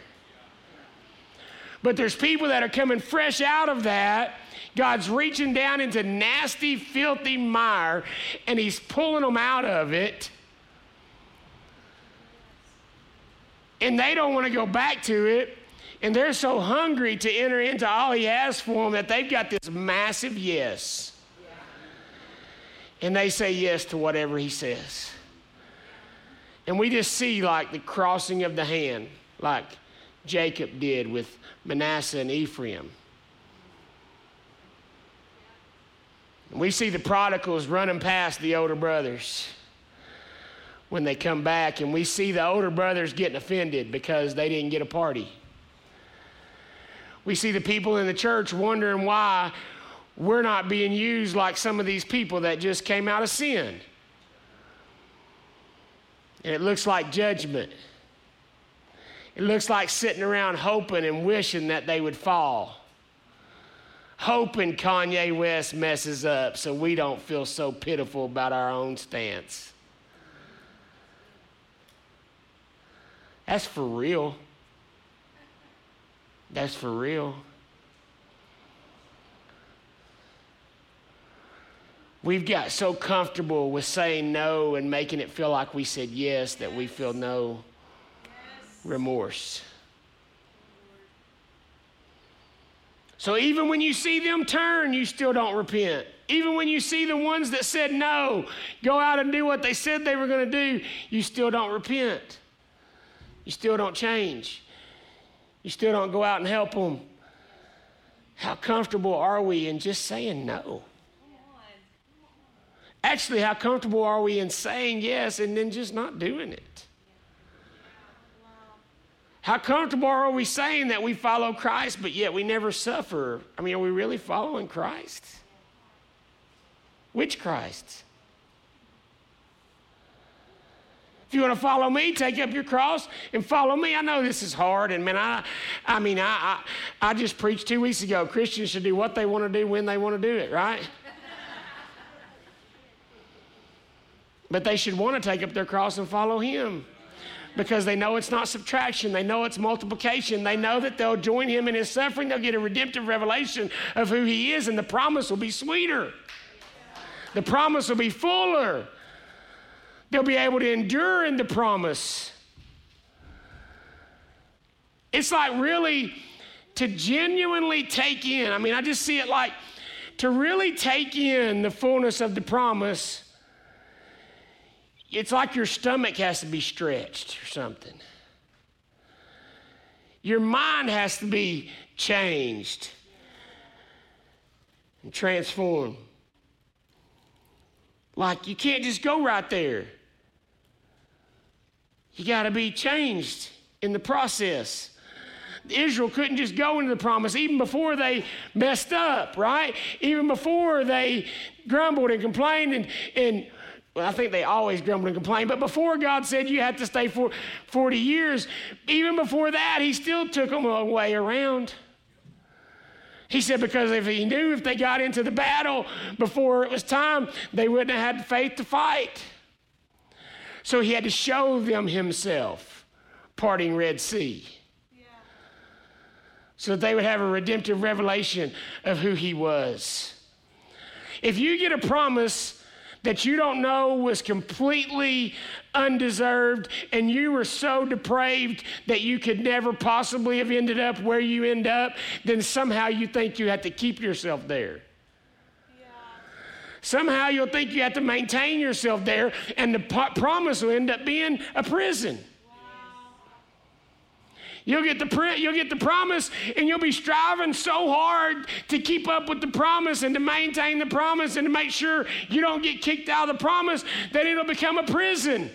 But there's people that are coming fresh out of that. God's reaching down into nasty, filthy mire, and He's pulling them out of it. and they don't want to go back to it. And they're so hungry to enter into all he has for them that they've got this massive yes. And they say yes to whatever he says. And we just see like the crossing of the hand, like Jacob did with Manasseh and Ephraim. We see the prodigals running past the older brothers when they come back, and we see the older brothers getting offended because they didn't get a party. We see the people in the church wondering why we're not being used like some of these people that just came out of sin. And it looks like judgment. It looks like sitting around hoping and wishing that they would fall. Hoping Kanye West messes up so we don't feel so pitiful about our own stance. That's for real. That's for real. We've got so comfortable with saying no and making it feel like we said yes that we feel no remorse. So even when you see them turn, you still don't repent. Even when you see the ones that said no go out and do what they said they were going to do, you still don't repent. You still don't change. You still don't go out and help them. How comfortable are we in just saying no? Actually, how comfortable are we in saying yes and then just not doing it? How comfortable are we saying that we follow Christ, but yet we never suffer? I mean, are we really following Christ? Which Christ? If you want to follow me, take up your cross and follow me. I know this is hard, and man, I, I mean, I, I, I just preached two weeks ago. Christians should do what they want to do when they want to do it, right? but they should want to take up their cross and follow Him because they know it's not subtraction. They know it's multiplication. They know that they'll join him in his suffering. They'll get a redemptive revelation of who he is, and the promise will be sweeter. The promise will be fuller. They'll be able to endure in the promise. It's like really to genuinely take in, I mean, I just see it like to really take in the fullness of the promise, it's like your stomach has to be stretched or something. Your mind has to be changed and transformed. Like you can't just go right there. You got to be changed in the process. Israel couldn't just go into the promise even before they messed up, right? Even before they grumbled and complained and, and well, I think they always grumbled and complained, but before God said you had to stay for 40 years, even before that, He still took them a way around. He said, because if He knew if they got into the battle before it was time, they wouldn't have had faith to fight. So He had to show them Himself, parting Red Sea so that they would have a redemptive revelation of who he was. If you get a promise that you don't know was completely undeserved and you were so depraved that you could never possibly have ended up where you end up, then somehow you think you have to keep yourself there. Somehow you'll think you have to maintain yourself there, and the promise will end up being a prison. You'll get the you'll get the promise, and you'll be striving so hard to keep up with the promise and to maintain the promise and to make sure you don't get kicked out of the promise that it'll become a prison.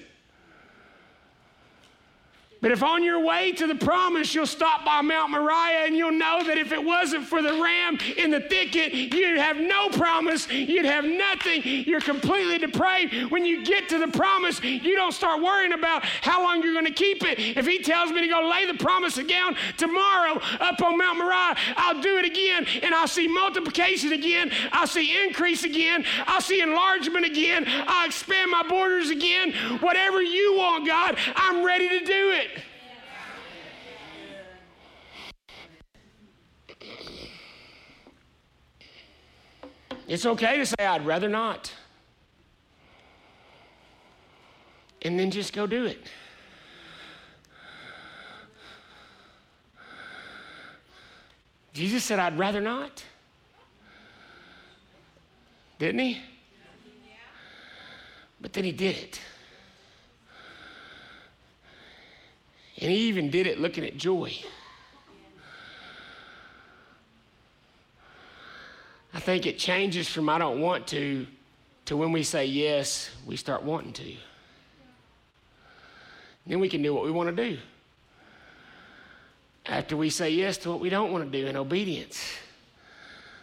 But if on your way to the promise you'll stop by Mount Moriah and you'll know that if it wasn't for the ram in the thicket, you'd have no promise, you'd have nothing, you're completely depraved. When you get to the promise, you don't start worrying about how long you're going to keep it. If he tells me to go lay the promise down tomorrow up on Mount Moriah, I'll do it again and I'll see multiplication again, I'll see increase again, I'll see enlargement again, I'll expand my borders again. Whatever you want, God, I'm ready to do it. It's okay to say, I'd rather not. And then just go do it. Jesus said, I'd rather not. Didn't he? But then he did it. And he even did it looking at joy. I think it changes from I don't want to to when we say yes, we start wanting to. Then we can do what we want to do. After we say yes to what we don't want to do in obedience.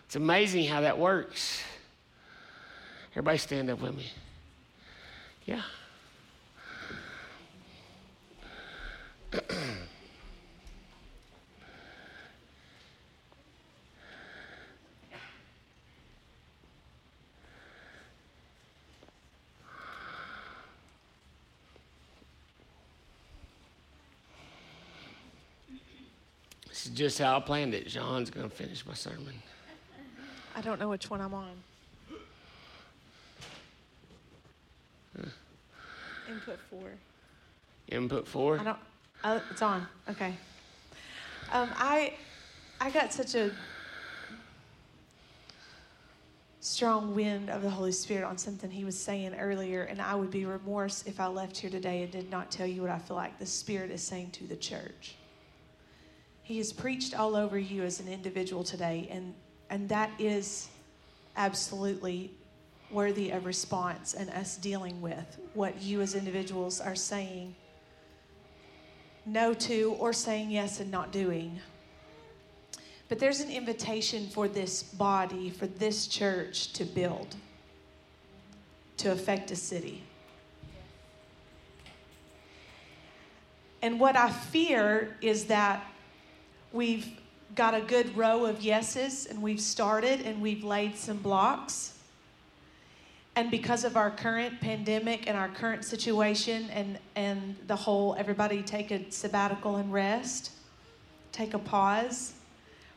It's amazing how that works. Everybody stand up with me. Yeah. just how I planned it. John's going to finish my sermon. I don't know which one I'm on. Huh. Input four. Input four? I don't. Oh, it's on. Okay. Um, I I got such a strong wind of the Holy Spirit on something he was saying earlier, and I would be remorse if I left here today and did not tell you what I feel like the Spirit is saying to the church. He has preached all over you as an individual today, and and that is absolutely worthy of response and us dealing with what you as individuals are saying no to or saying yes and not doing. But there's an invitation for this body, for this church to build, to affect a city. And what I fear is that we've got a good row of yeses and we've started and we've laid some blocks and because of our current pandemic and our current situation and, and the whole everybody take a sabbatical and rest, take a pause,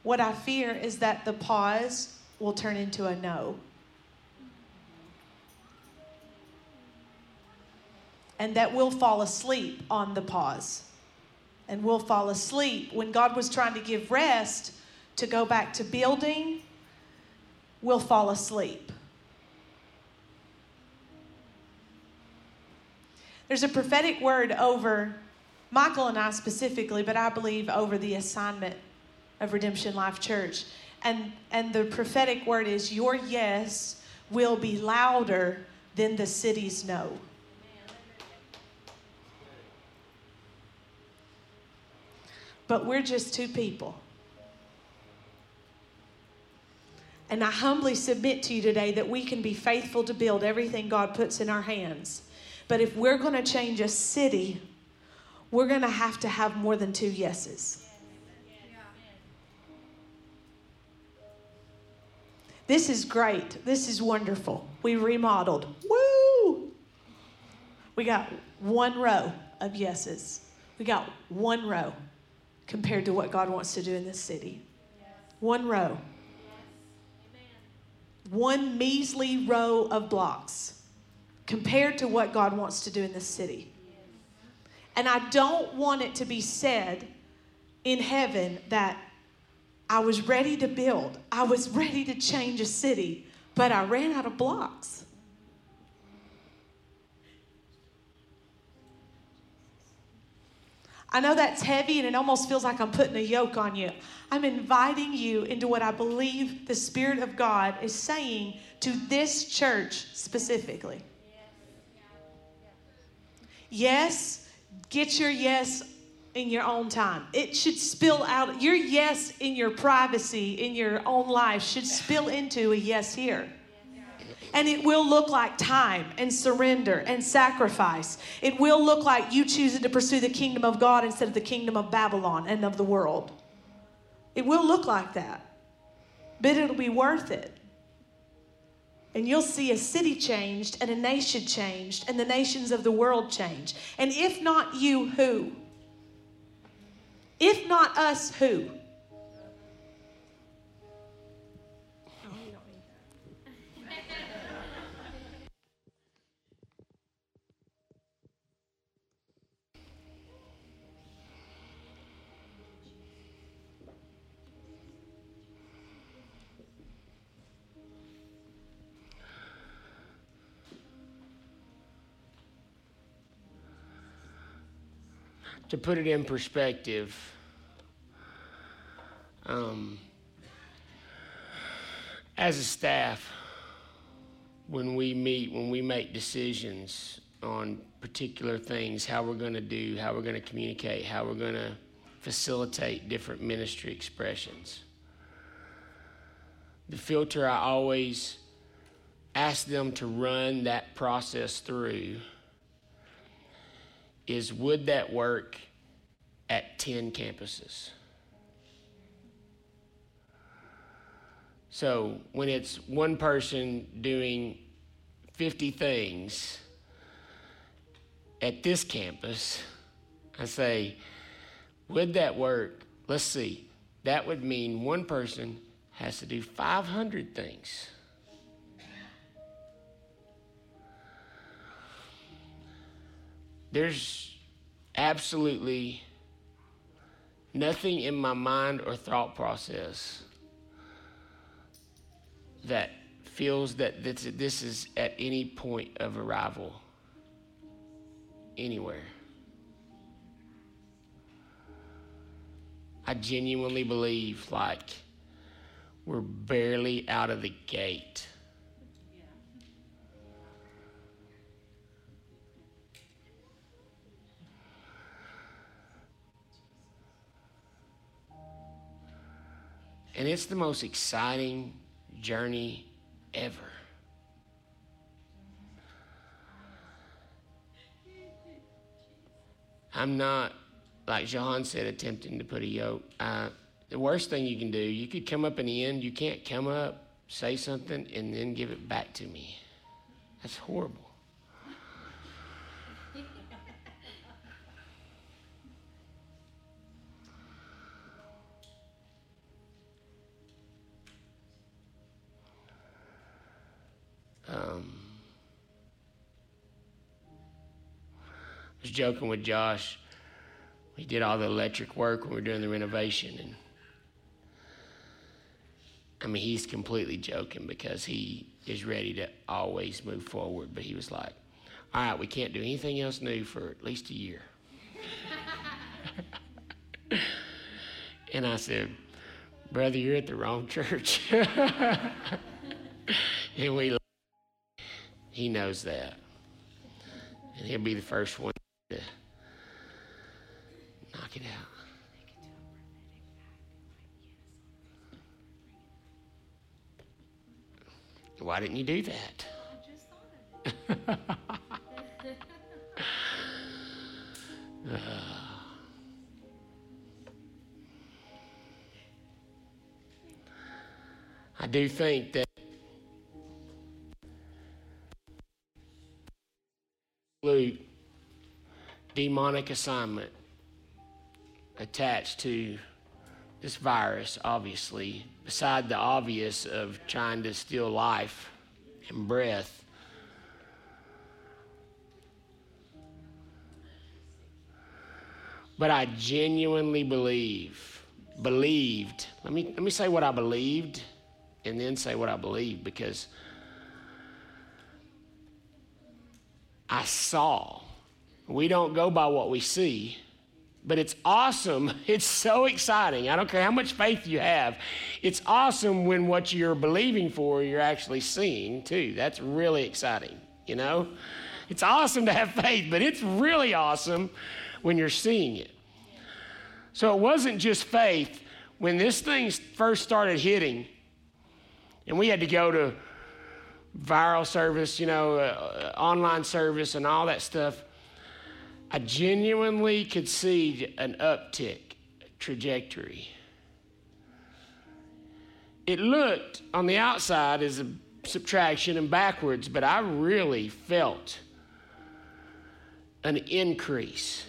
what I fear is that the pause will turn into a no. And that we'll fall asleep on the pause. And we'll fall asleep. When God was trying to give rest to go back to building, we'll fall asleep. There's a prophetic word over Michael and I specifically, but I believe over the assignment of Redemption Life Church. And, and the prophetic word is Your yes will be louder than the city's no. But we're just two people. And I humbly submit to you today that we can be faithful to build everything God puts in our hands. But if we're going to change a city, we're going to have to have more than two yeses. This is great. This is wonderful. We remodeled. Woo! We got one row of yeses. We got one row compared to what God wants to do in this city. One row. One measly row of blocks compared to what God wants to do in this city. And I don't want it to be said in heaven that I was ready to build, I was ready to change a city, but I ran out of blocks. I know that's heavy and it almost feels like I'm putting a yoke on you. I'm inviting you into what I believe the Spirit of God is saying to this church specifically. Yes, get your yes in your own time. It should spill out. Your yes in your privacy, in your own life, should spill into a yes here. And it will look like time and surrender and sacrifice. It will look like you choosing to pursue the kingdom of God instead of the kingdom of Babylon and of the world. It will look like that, but it'll be worth it. And you'll see a city changed and a nation changed and the nations of the world change. And if not you, who? If not us, who? To put it in perspective, um, as a staff, when we meet, when we make decisions on particular things, how we're going to do, how we're going to communicate, how we're going to facilitate different ministry expressions. The filter I always ask them to run that process through is would that work at 10 campuses? So when it's one person doing 50 things at this campus, I say, would that work? Let's see. That would mean one person has to do 500 things. There's absolutely nothing in my mind or thought process that feels that this, this is at any point of arrival anywhere. I genuinely believe like we're barely out of the gate. And it's the most exciting journey ever. I'm not, like John said, attempting to put a yoke. The worst thing you can do, you could come up in the end, you can't come up, say something, and then give it back to me. That's horrible. Um, I was joking with Josh. We did all the electric work when we were doing the renovation. And I mean, he's completely joking because he is ready to always move forward. But he was like, all right, we can't do anything else new for at least a year. and I said, brother, you're at the wrong church. and we, he knows that. And he'll be the first one to knock it out. Why didn't you do that? Uh, I do think that demonic assignment attached to this virus, obviously, beside the obvious of trying to steal life and breath. But I genuinely believe, believed. Let me, let me say what I believed and then say what I believe because I saw. We don't go by what we see, but it's awesome. It's so exciting. I don't care how much faith you have. It's awesome when what you're believing for you're actually seeing too. That's really exciting, you know? It's awesome to have faith, but it's really awesome when you're seeing it. So it wasn't just faith. When this thing first started hitting, and we had to go to viral service, you know, uh, online service, and all that stuff, I genuinely could see an uptick trajectory. It looked on the outside as a subtraction and backwards, but I really felt an increase.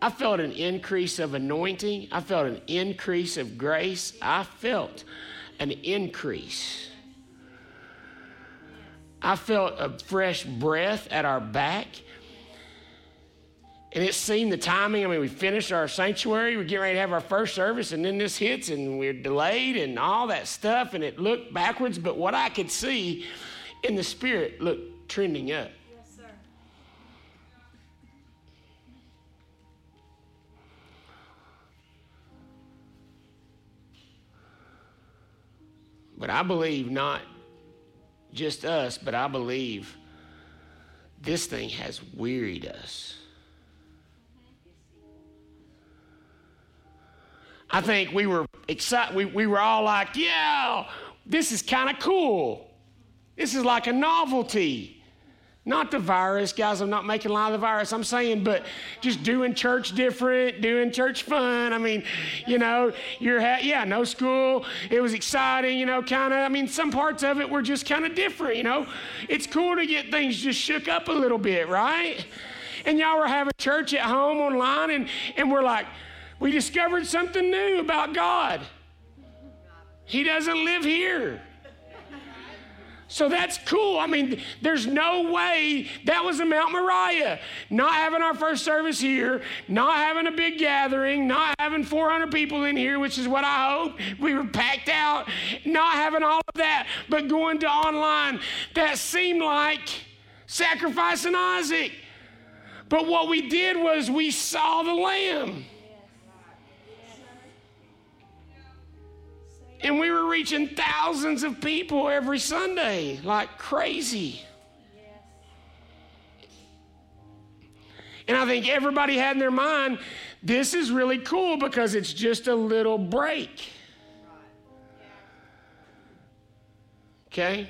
I felt an increase of anointing. I felt an increase of grace. I felt an increase. I felt a fresh breath at our back. And it seemed the timing. I mean, we finished our sanctuary, we're getting ready to have our first service, and then this hits, and we're delayed and all that stuff, and it looked backwards. But what I could see in the spirit looked trending up. Yes, sir. But I believe not just us, but I believe this thing has wearied us. I think we were excited. We, we were all like, yeah, this is kind of cool. This is like a novelty. Not the virus, guys. I'm not making light of the virus. I'm saying, but just doing church different, doing church fun. I mean, you know, you're, ha- yeah, no school. It was exciting, you know, kind of. I mean, some parts of it were just kind of different, you know. It's cool to get things just shook up a little bit, right? And y'all were having church at home online, and, and we're like, we discovered something new about God. He doesn't live here. So that's cool. I mean, there's no way that was a Mount Moriah. Not having our first service here, not having a big gathering, not having 400 people in here, which is what I hope. We were packed out, not having all of that, but going to online. That seemed like sacrificing Isaac. But what we did was we saw the lamb. And we were reaching thousands of people every Sunday like crazy. And I think everybody had in their mind this is really cool because it's just a little break. Okay?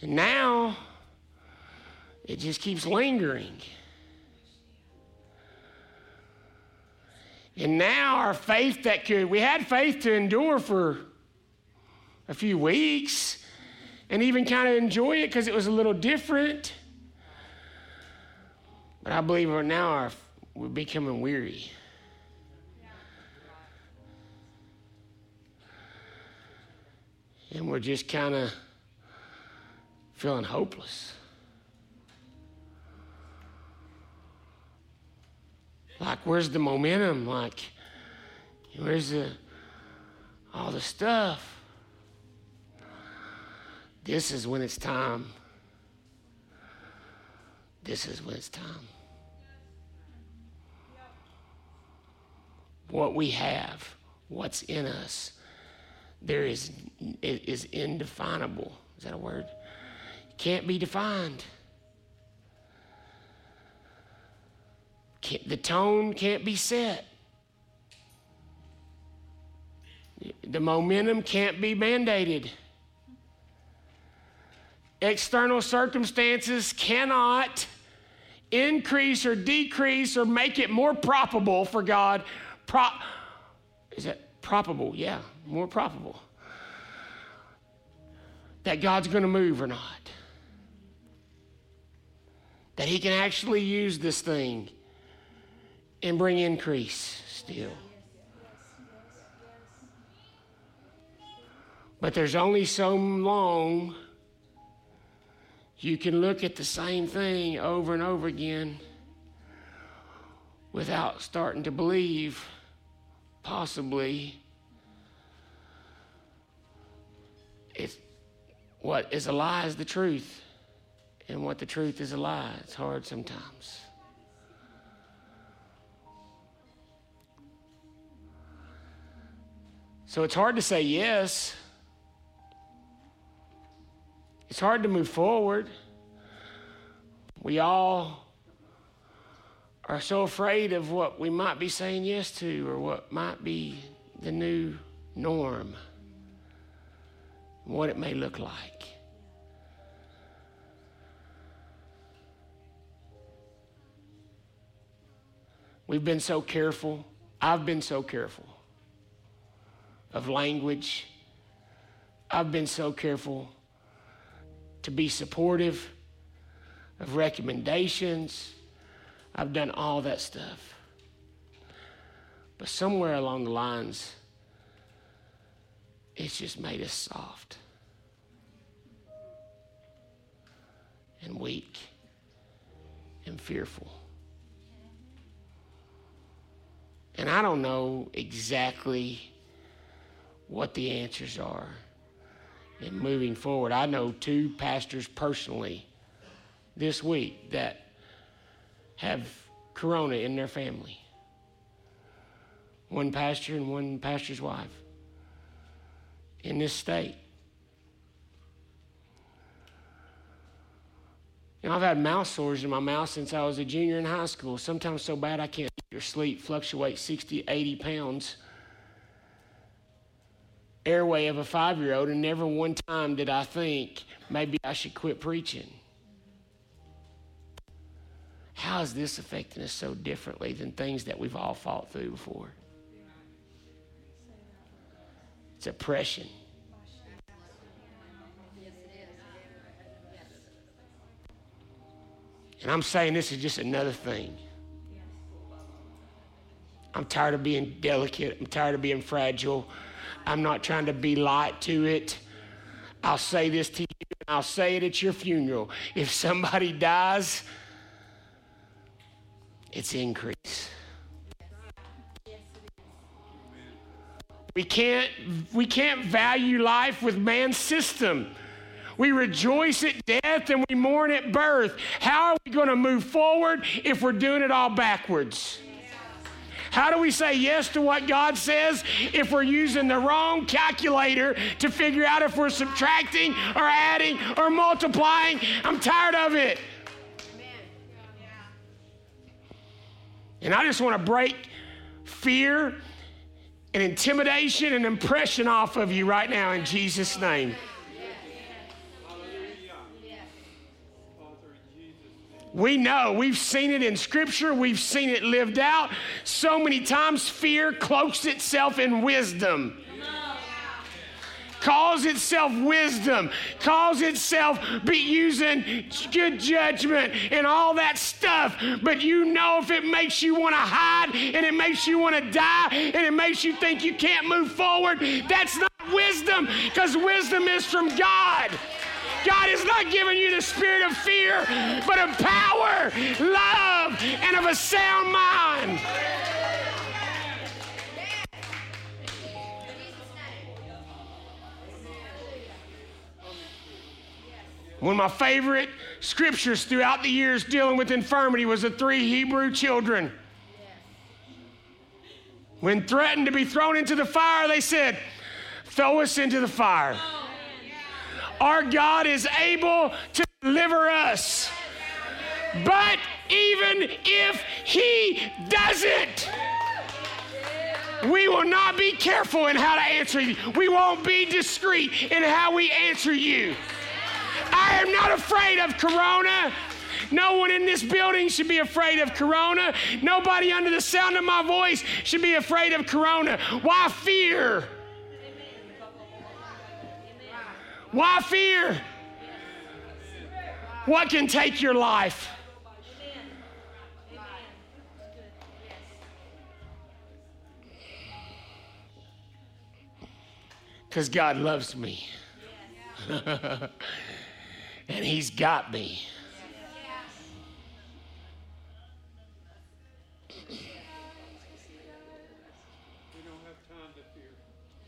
And now it just keeps lingering. And now our faith that could, we had faith to endure for a few weeks and even kind of enjoy it because it was a little different. But I believe we're now our, we're becoming weary. And we're just kind of feeling hopeless. Like, where's the momentum? Like, where's the all the stuff? This is when it's time. This is when it's time. What we have, what's in us, there is it is indefinable. Is that a word? Can't be defined. Can't, the tone can't be set. The momentum can't be mandated. External circumstances cannot increase or decrease or make it more probable for God. Pro- is that probable? Yeah, more probable. That God's going to move or not. That He can actually use this thing and bring increase still. But there's only so long you can look at the same thing over and over again without starting to believe, possibly, it's what is a lie is the truth, and what the truth is a lie. It's hard sometimes. So it's hard to say yes it's hard to move forward. We all are so afraid of what we might be saying yes to or what might be the new norm, what it may look like. We've been so careful. I've been so careful of language. I've been so careful to be supportive of recommendations. I've done all that stuff. But somewhere along the lines, it's just made us soft and weak and fearful. And I don't know exactly what the answers are and moving forward. I know two pastors personally this week that have corona in their family one pastor and one pastor's wife in this state. You know, I've had mouth sores in my mouth since I was a junior in high school, sometimes so bad I can't sleep, fluctuate 60, 80 pounds airway of a five year old, and never one time did I think maybe I should quit preaching. How is this affecting us so differently than things that we've all fought through before? It's oppression. And I'm saying this is just another thing. I'm tired of being delicate. I'm tired of being fragile. I'm not trying to be light to it. I'll say this to you, and I'll say it at your funeral. If somebody dies, it's increase. We can't, we can't value life with man's system. We rejoice at death and we mourn at birth. How are we going to move forward if we're doing it all backwards? How do we say yes to what God says if we're using the wrong calculator to figure out if we're subtracting or adding or multiplying? I'm tired of it. And I just want to break fear and intimidation and impression off of you right now in Jesus' name. We know, we've seen it in Scripture, we've seen it lived out. So many times, fear cloaks itself in wisdom. Calls itself wisdom, calls itself be using good judgment and all that stuff. But you know, if it makes you want to hide and it makes you want to die and it makes you think you can't move forward, that's not wisdom because wisdom is from God. God has not given you the spirit of fear, but of power, love, and of a sound mind. One of my favorite scriptures throughout the years dealing with infirmity was the three Hebrew children. When threatened to be thrown into the fire, they said, Throw us into the fire. Our God is able to deliver us. But even if He doesn't, we will not be careful in how to answer you. We won't be discreet in how we answer you. I am not afraid of Corona. No one in this building should be afraid of Corona. Nobody under the sound of my voice should be afraid of Corona. Why fear? Why fear? What can take your life? Because God loves me. and He's got me.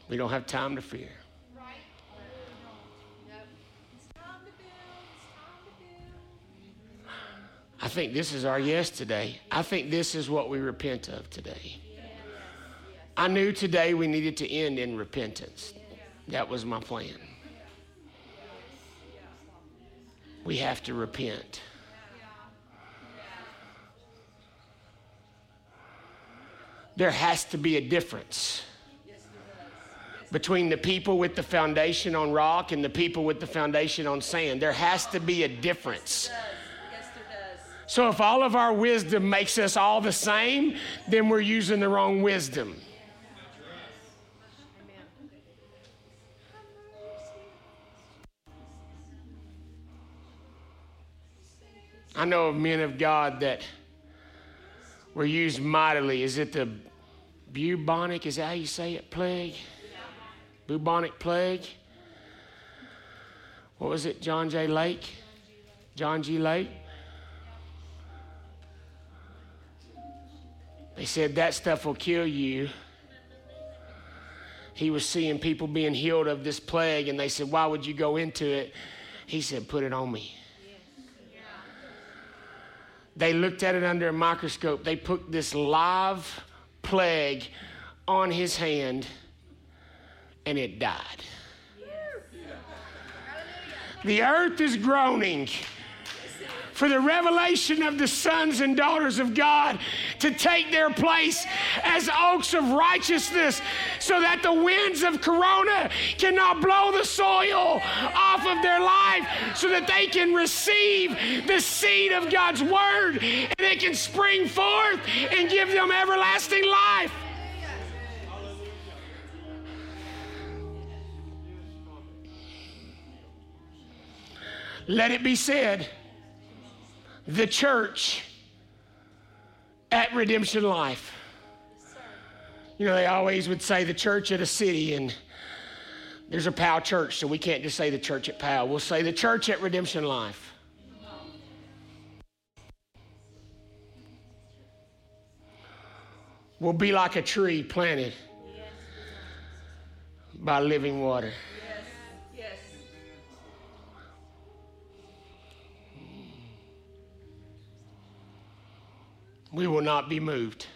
We don't have time to fear. I think this is our yes today. I think this is what we repent of today. I knew today we needed to end in repentance. That was my plan. We have to repent. There has to be a difference between the people with the foundation on rock and the people with the foundation on sand. There has to be a difference. So if all of our wisdom makes us all the same, then we're using the wrong wisdom. I know of men of God that were used mightily. Is it the bubonic? Is that how you say it? Plague? Bubonic plague? What was it? John J. Lake? John G. Lake? They said that stuff will kill you. He was seeing people being healed of this plague, and they said, Why would you go into it? He said, Put it on me. They looked at it under a microscope. They put this live plague on his hand, and it died. The earth is groaning for the revelation of the sons and daughters of God to take their place as oaks of righteousness so that the winds of Corona cannot blow the soil off of their life so that they can receive the seed of God's word and it can spring forth and give them everlasting life. Let it be said the church at Redemption Life. You know, they always would say the church at a city, and there's a Powell church, so we can't just say the church at Powell. We'll say the church at Redemption Life. We'll be like a tree planted by living water. We will not be moved.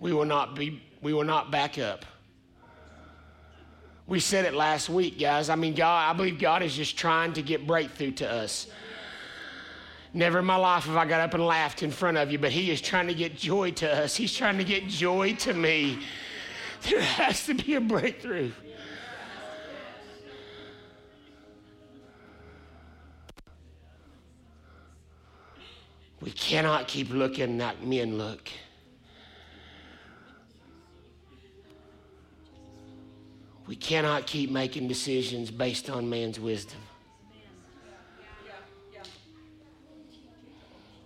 We will not be we will not back up. We said it last week, guys. I mean, God, I believe God is just trying to get breakthrough to us. Never in my life have I got up and laughed in front of you, but He is trying to get joy to us. He's trying to get joy to me. There has to be a breakthrough. We cannot keep looking like men look. We cannot keep making decisions based on man's wisdom.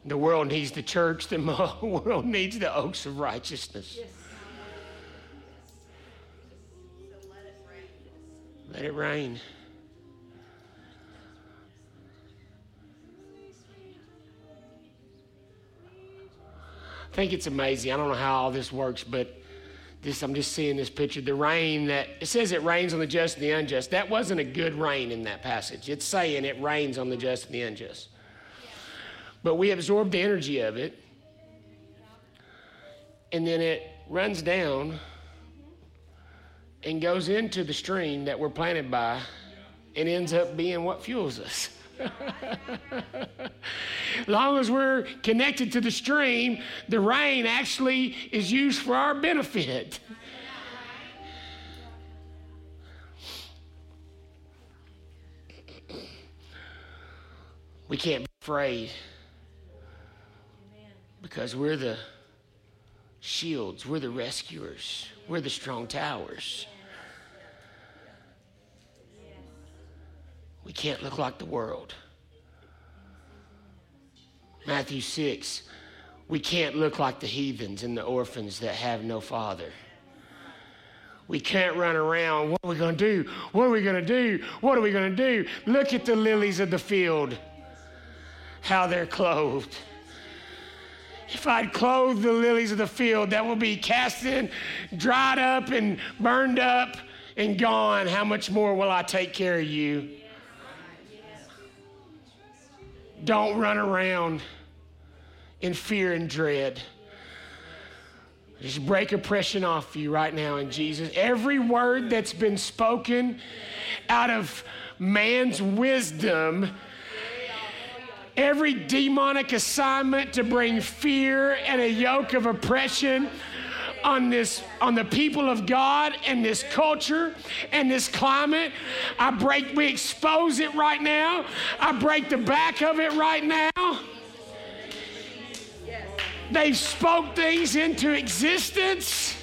The world needs the church, the world needs the oaks of righteousness. Let it rain. Think it's amazing. I don't know how all this works, but this I'm just seeing this picture. The rain that it says it rains on the just and the unjust. That wasn't a good rain in that passage. It's saying it rains on the just and the unjust. But we absorb the energy of it, and then it runs down and goes into the stream that we're planted by and ends up being what fuels us. Long as we're connected to the stream, the rain actually is used for our benefit. We can't be afraid because we're the shields, we're the rescuers, we're the strong towers. We can't look like the world. Matthew 6, we can't look like the heathens and the orphans that have no father. We can't run around. What are we going to do? What are we going to do? What are we going to do? Look at the lilies of the field, how they're clothed. If I'd clothe the lilies of the field that will be cast in, dried up, and burned up and gone, how much more will I take care of you? Don't run around in fear and dread. Just break oppression off you right now in Jesus. Every word that's been spoken out of man's wisdom every demonic assignment to bring fear and a yoke of oppression on this on the people of God and this culture and this climate. I break we expose it right now. I break the back of it right now. They've spoke things into existence.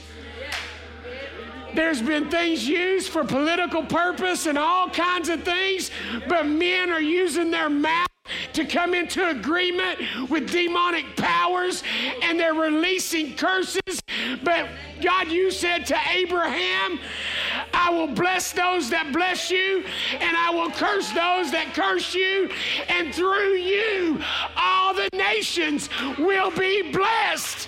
There's been things used for political purpose and all kinds of things, but men are using their mouth to come into agreement with demonic powers and they're releasing curses. But God, you said to Abraham, I will bless those that bless you, and I will curse those that curse you, and through you, all the nations will be blessed.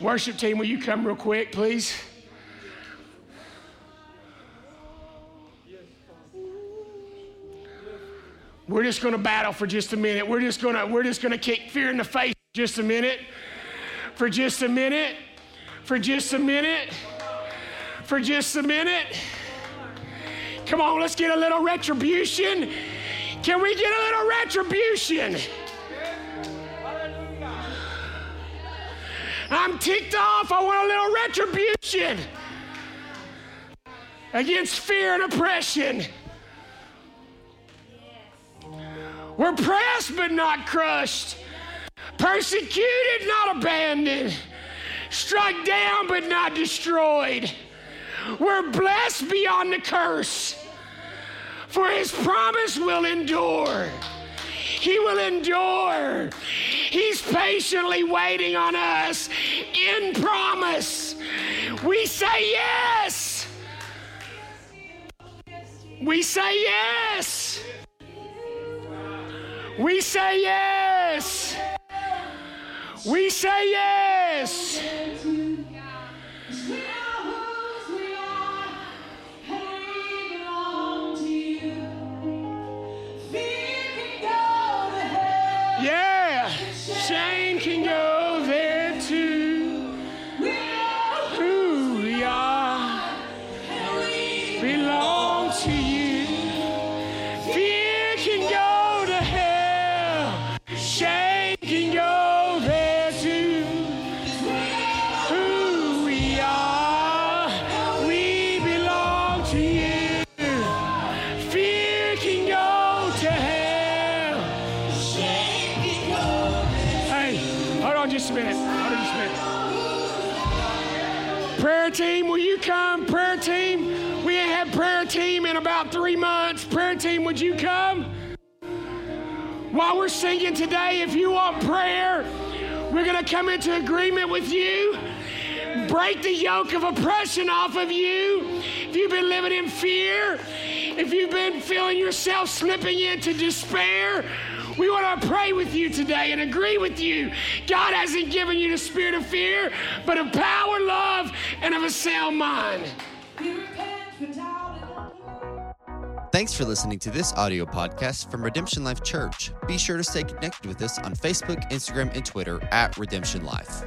Worship team, will you come real quick, please? We're just going to battle for just a minute. We're just going to we're just going to kick fear in the face just a minute. For just a minute. For just a minute. For just a minute. Come on, let's get a little retribution. Can we get a little retribution? I'm ticked off. I want a little retribution against fear and oppression. We're pressed but not crushed, persecuted, not abandoned, struck down but not destroyed. We're blessed beyond the curse, for his promise will endure. He will endure. He's patiently waiting on us in promise. We say yes. We say yes. We say yes. We say yes. Yeah, Shane While we're singing today, if you want prayer, we're going to come into agreement with you. Break the yoke of oppression off of you. If you've been living in fear, if you've been feeling yourself slipping into despair, we want to pray with you today and agree with you. God hasn't given you the spirit of fear, but of power, love, and of a sound mind. Thanks for listening to this audio podcast from Redemption Life Church. Be sure to stay connected with us on Facebook, Instagram, and Twitter at Redemption Life.